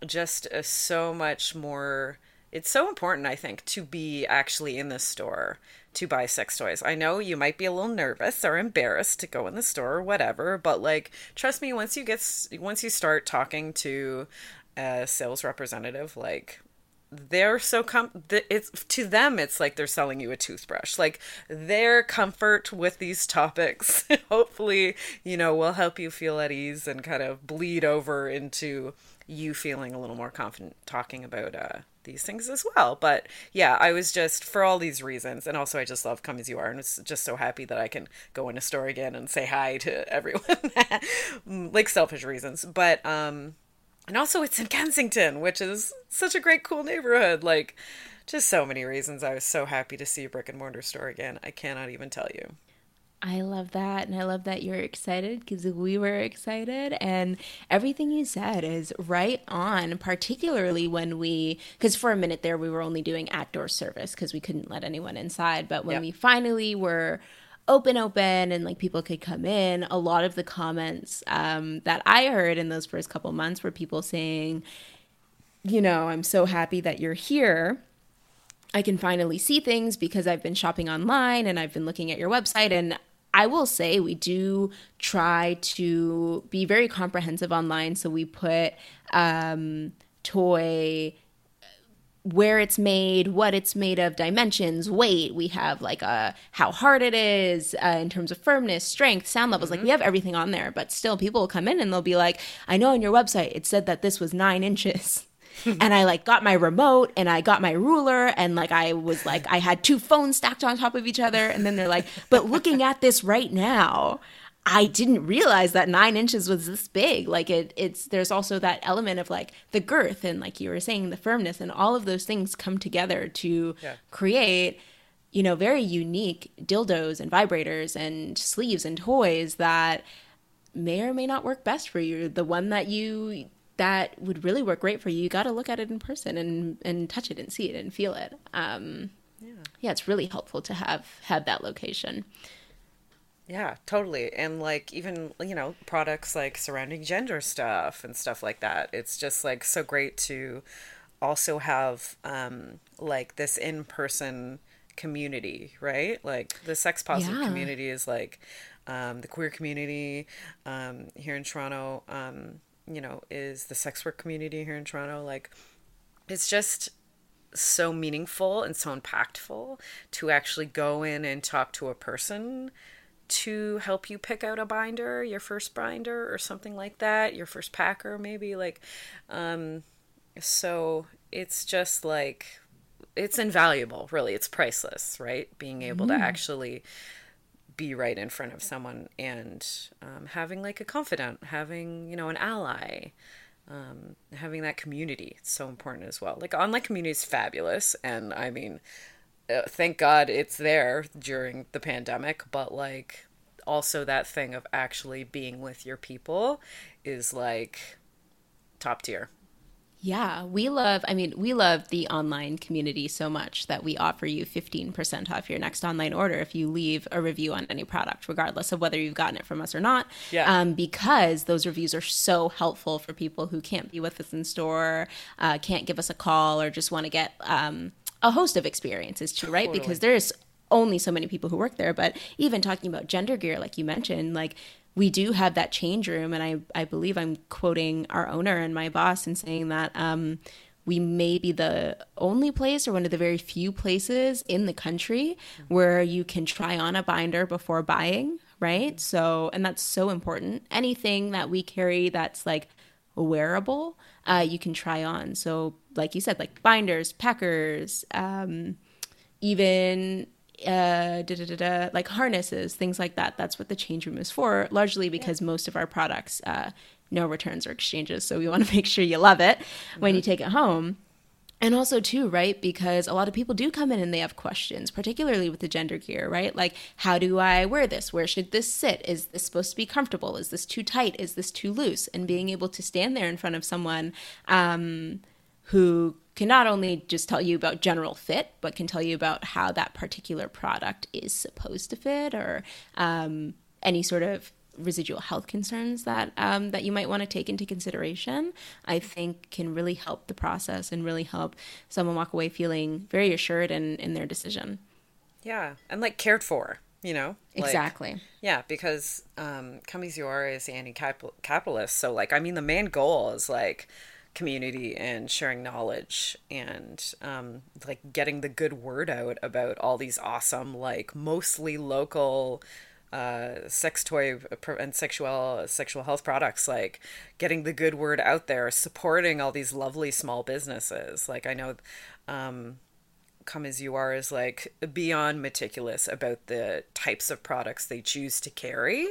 just a, so much more it's so important i think to be actually in the store to buy sex toys. I know you might be a little nervous or embarrassed to go in the store or whatever, but like trust me once you get once you start talking to a sales representative like they're so com it's to them it's like they're selling you a toothbrush like their comfort with these topics hopefully you know will help you feel at ease and kind of bleed over into you feeling a little more confident talking about uh these things as well. But yeah, I was just for all these reasons, and also I just love Come As You Are, and was just so happy that I can go in a store again and say hi to everyone, like selfish reasons. But um, and also it's in Kensington, which is such a great, cool neighborhood. Like, just so many reasons. I was so happy to see a brick and mortar store again. I cannot even tell you. I love that. And I love that you're excited because we were excited. And everything you said is right on, particularly when we, because for a minute there, we were only doing outdoor service because we couldn't let anyone inside. But when yep. we finally were open open and like people could come in. A lot of the comments um, that i heard in those first couple months were people saying you know i'm so happy that you're here. I can finally see things because i've been shopping online and i've been looking at your website. And I will say we do try to be very comprehensive online. So we put um, toy where it's made, what it's made of, dimensions, weight. We have like a uh, how hard it is uh, in terms of firmness, strength, sound levels. Mm-hmm. Like we have everything on there, but still people will come in and they'll be like, "I know on your website it said that this was nine inches." and I like got my remote and I got my ruler and like I was like I had two phones stacked on top of each other and then they're like, but looking at this right now, I didn't realize that nine inches was this big. Like it, it's there's also that element of like the girth and like you were saying the firmness and all of those things come together to yeah. create, you know, very unique dildos and vibrators and sleeves and toys that may or may not work best for you. The one that you that would really work great for you, you got to look at it in person and and touch it and see it and feel it. Um, yeah, yeah, it's really helpful to have have that location. Yeah, totally. And like even, you know, products like surrounding gender stuff and stuff like that. It's just like so great to also have um like this in-person community, right? Like the sex positive yeah. community is like um the queer community um here in Toronto um you know, is the sex work community here in Toronto. Like, it's just so meaningful and so impactful to actually go in and talk to a person to help you pick out a binder, your first binder or something like that, your first packer maybe like um so it's just like it's invaluable, really. It's priceless, right? Being able mm. to actually be right in front of someone and um, having like a confidant, having, you know, an ally, um, having that community. It's so important as well. Like online community is fabulous. And I mean, uh, thank God it's there during the pandemic, but like also that thing of actually being with your people is like top tier. Yeah, we love, I mean, we love the online community so much that we offer you 15% off your next online order if you leave a review on any product, regardless of whether you've gotten it from us or not. Yeah. Um, because those reviews are so helpful for people who can't be with us in store, uh, can't give us a call, or just want to get um, a host of experiences too, right? Totally. Because there's only so many people who work there. But even talking about gender gear, like you mentioned, like we do have that change room, and I I believe I'm quoting our owner and my boss and saying that. Um, we may be the only place or one of the very few places in the country where you can try on a binder before buying, right? So, and that's so important. Anything that we carry that's like wearable, uh, you can try on. So, like you said, like binders, packers, um, even uh, da, da, da, da, like harnesses, things like that. That's what the change room is for, largely because most of our products, uh, no returns or exchanges. So we want to make sure you love it when you take it home. And also, too, right? Because a lot of people do come in and they have questions, particularly with the gender gear, right? Like, how do I wear this? Where should this sit? Is this supposed to be comfortable? Is this too tight? Is this too loose? And being able to stand there in front of someone um, who can not only just tell you about general fit, but can tell you about how that particular product is supposed to fit or um, any sort of residual health concerns that um, that you might want to take into consideration, I think can really help the process and really help someone walk away feeling very assured in, in their decision. Yeah, and like cared for, you know? Like, exactly. Yeah, because um, Come As You Are is anti-capitalist. So, like, I mean, the main goal is like community and sharing knowledge and um, like getting the good word out about all these awesome, like mostly local uh, sex toy and sexual sexual health products like getting the good word out there supporting all these lovely small businesses. Like i know um, come as you are is like beyond meticulous about the types of products they choose to carry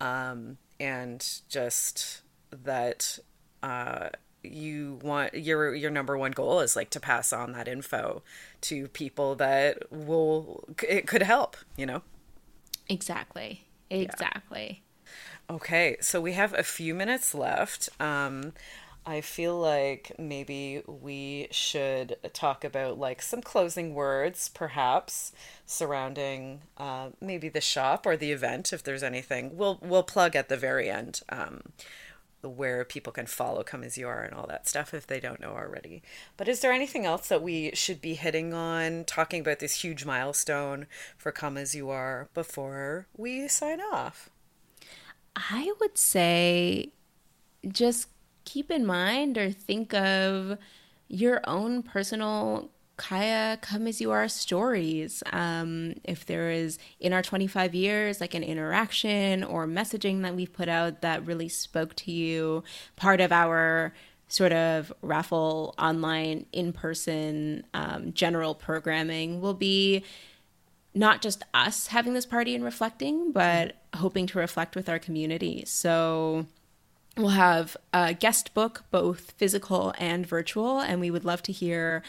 um, and just that uh, you want your your number one goal is like to pass on that info to people that will it could help you know Exactly. Exactly. Yeah. Okay, so we have a few minutes left. Um, I feel like maybe we should talk about like some closing words, perhaps surrounding uh, maybe the shop or the event, if there's anything. We'll we'll plug at the very end. Um, where people can follow Come As You Are and all that stuff if they don't know already. But is there anything else that we should be hitting on, talking about this huge milestone for Come As You Are before we sign off? I would say just keep in mind or think of your own personal CAYA Come As You Are stories. Um, if there is in our 25 years, like an interaction or messaging that we've put out that really spoke to you, part of our sort of raffle online in person um, general programming will be not just us having this party and reflecting, but hoping to reflect with our community. So we'll have a guest book, both physical and virtual, and we would love to hear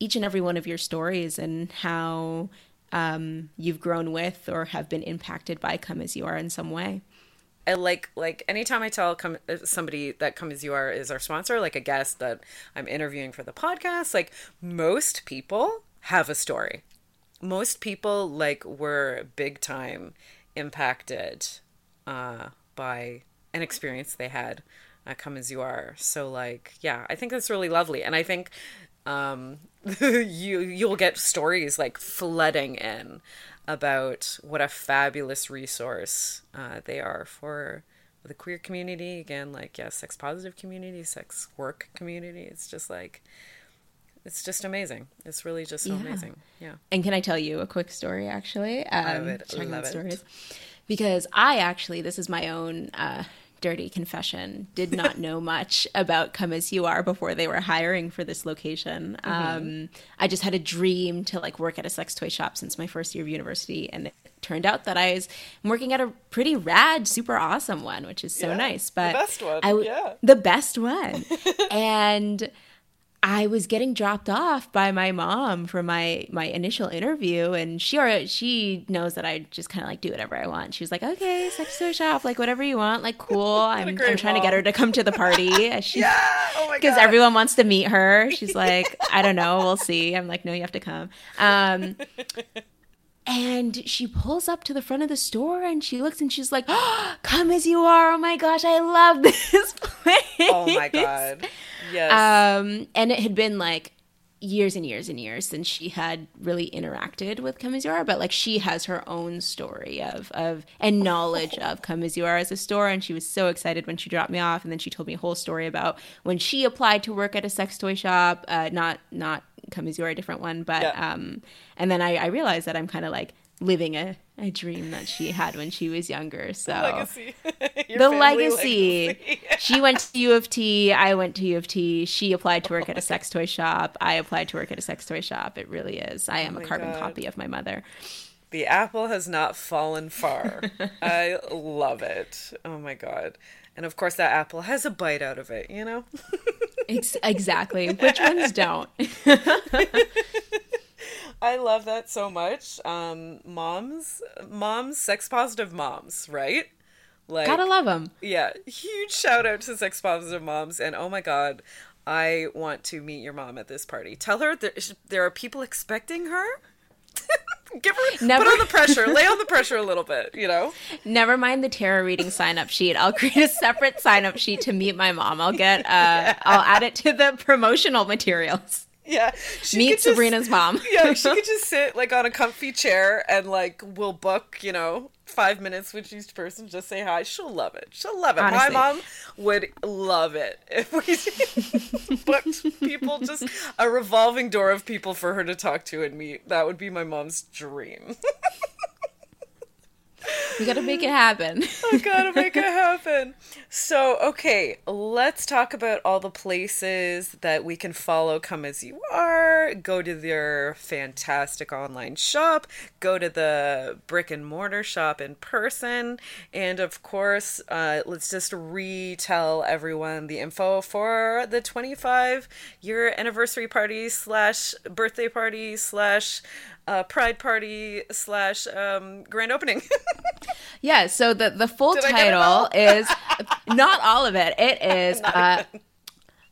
each and every one of your stories and how um, you've grown with or have been impacted by Come As You Are in some way. I like like anytime I tell come somebody that Come As You Are is our sponsor, like a guest that I'm interviewing for the podcast, like most people have a story. Most people like were big time impacted uh, by an experience they had uh, come as you are so like yeah i think that's really lovely and i think um, you you'll get stories like flooding in about what a fabulous resource uh, they are for the queer community again like yeah sex positive community sex work community it's just like it's just amazing it's really just so Yeah. amazing yeah And can I tell you a quick story, actually? Um, I would love it. stories. Because I actually, this is my own uh, dirty confession, did not know much about Come As You Are before they were hiring for this location. Mm-hmm. Um, I just had a dream to like work at a sex toy shop since my first year of university. And it turned out that I was working at a pretty rad, super awesome one, which is so Yeah, nice. the But best one, I w- yeah. the best one. and I was getting dropped off by my mom for my my initial interview, and she already, she knows that I just kind of like do whatever I want. She was like, "Okay, sex toy shop, like whatever you want, like cool." I'm, I'm trying mom. to get her to come to the party. She, yeah, oh because everyone wants to meet her. She's like, "I don't know, we'll see." I'm like, "No, you have to come." Um, and she pulls up to the front of the store and she looks and she's like, oh, "Come as you are! Oh my gosh, I love this place!" Oh my god, yes. Um, and it had been like years and years and years since she had really interacted with Come As You Are, but like she has her own story of of and knowledge of Come As You Are as a store, and she was so excited when she dropped me off, and then she told me a whole story about when she applied to work at a sex toy shop, uh, not not Come As You Are, a different one, but yeah. um, and then I, I realized that I'm kind of like living a, a dream that she had when she was younger. So the legacy, the legacy. legacy. she went to U of T. I went to U of T. She applied to work at a sex toy shop. I applied to work at a sex toy shop. It really is. I am oh a carbon God. copy of my mother. The apple has not fallen far. I love it. Oh my God. And of course, that apple has a bite out of it, you know? Exactly. Which ones don't? I love that so much. Um, moms, moms, sex positive moms, right? Like, gotta love them. Yeah, huge shout out to sex positive moms, and oh my god, I want to meet your mom at this party. Tell her there, there are people expecting her. Give her Never... put on the pressure, lay on the pressure a little bit, you know. Never mind the tarot reading sign up sheet. I'll create a separate sign up sheet to meet my mom. I'll get uh yeah. I'll add it to the promotional materials. Yeah. Meet Sabrina's just, mom. yeah, she could just sit like on a comfy chair and like we'll book, you know, five minutes with each person, just say hi. She'll love it. She'll love it. Honestly. My mom would love it if we booked people, just a revolving door of people for her to talk to and meet. That would be my mom's dream. We gotta make it happen. I gotta make it happen. So, okay, let's talk about all the places that we can follow Come As You Are. Go to their fantastic online shop, go to the brick and mortar shop in person, and of course, uh, let's just retell everyone the info for the 25 year anniversary party slash birthday party slash uh, Pride Party slash um, grand opening. yeah, so the the full Did title is not all of it. It is uh,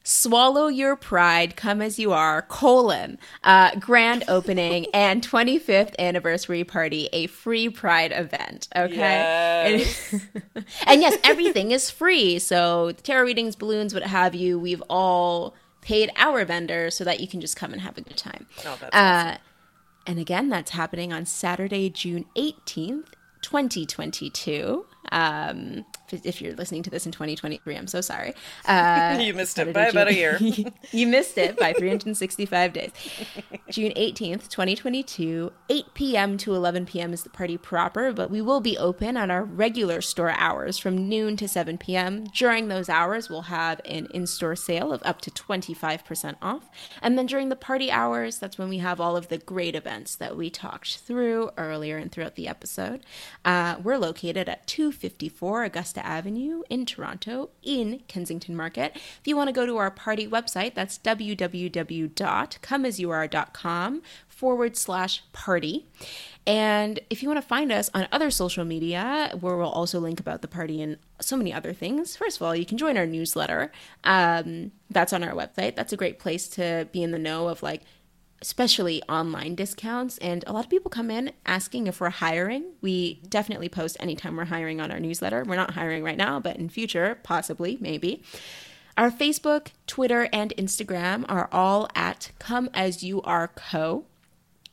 Swallow Your Pride, Come As You Are, colon, uh, grand opening and 25th anniversary party, a free Pride event. Okay. Yes. And, and yes, everything is free. So tarot readings, balloons, what have you, we've all paid our vendor so that you can just come and have a good time. Oh, uh, awesome. And again, that's happening on Saturday, June 18th, 2022. Um, if you're listening to this in 2023, I'm so sorry. Uh, you missed it by about a year. you missed it by 365 days. June 18th, 2022, 8 p.m. to 11 p.m. is the party proper, but we will be open on our regular store hours from noon to 7 p.m. During those hours, we'll have an in store sale of up to 25% off. And then during the party hours, that's when we have all of the great events that we talked through earlier and throughout the episode. Uh, we're located at 254 Augusta. Avenue in Toronto in Kensington Market. If you want to go to our party website, that's www.comeasyouare.com forward slash party. And if you want to find us on other social media, where we'll also link about the party and so many other things, first of all, you can join our newsletter. Um, that's on our website. That's a great place to be in the know of like especially online discounts. And a lot of people come in asking if we're hiring. We definitely post anytime we're hiring on our newsletter. We're not hiring right now, but in future, possibly, maybe. Our Facebook, Twitter, and Instagram are all at Come As You Are Co.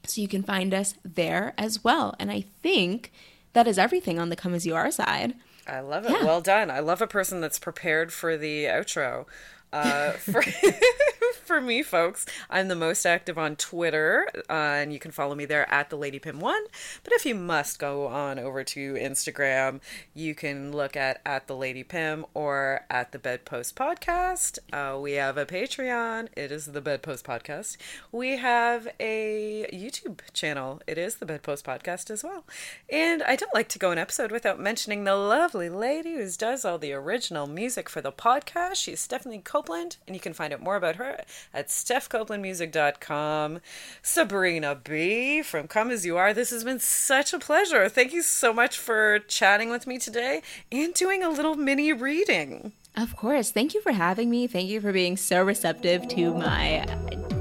So you can find us there as well. And I think that is everything on the Come As You Are side. I love it. Yeah. Well done. I love a person that's prepared for the outro. Uh, for for me, folks, I'm the most active on Twitter, uh, and you can follow me there at the Lady Pim One. But if you must go on over to Instagram, you can look at at the Lady Pim or at the Bedpost Podcast. Uh, we have a Patreon. It is the Bedpost Podcast. We have a YouTube channel. It is the Bedpost Podcast as well. And I don't like to go an episode without mentioning the lovely lady who does all the original music for the podcast. She's Stephanie Copeland, and you can find out more about her at stephcopelandmusic.com. Sabrina B from Come As You Are. This has been such a pleasure. Thank you so much for chatting with me today and doing a little mini reading. Of course. Thank you for having me. Thank you for being so receptive to my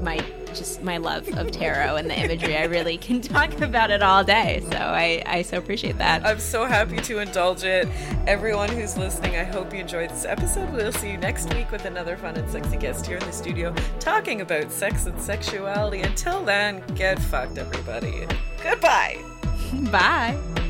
my just my love of tarot and the imagery. I really can talk about it all day. So I, I so appreciate that. I'm so happy to indulge it. Everyone who's listening, I hope you enjoyed this episode. We'll see you next week with another fun and sexy guest here in the studio talking about sex and sexuality. Until then, get fucked, everybody. Goodbye. Bye.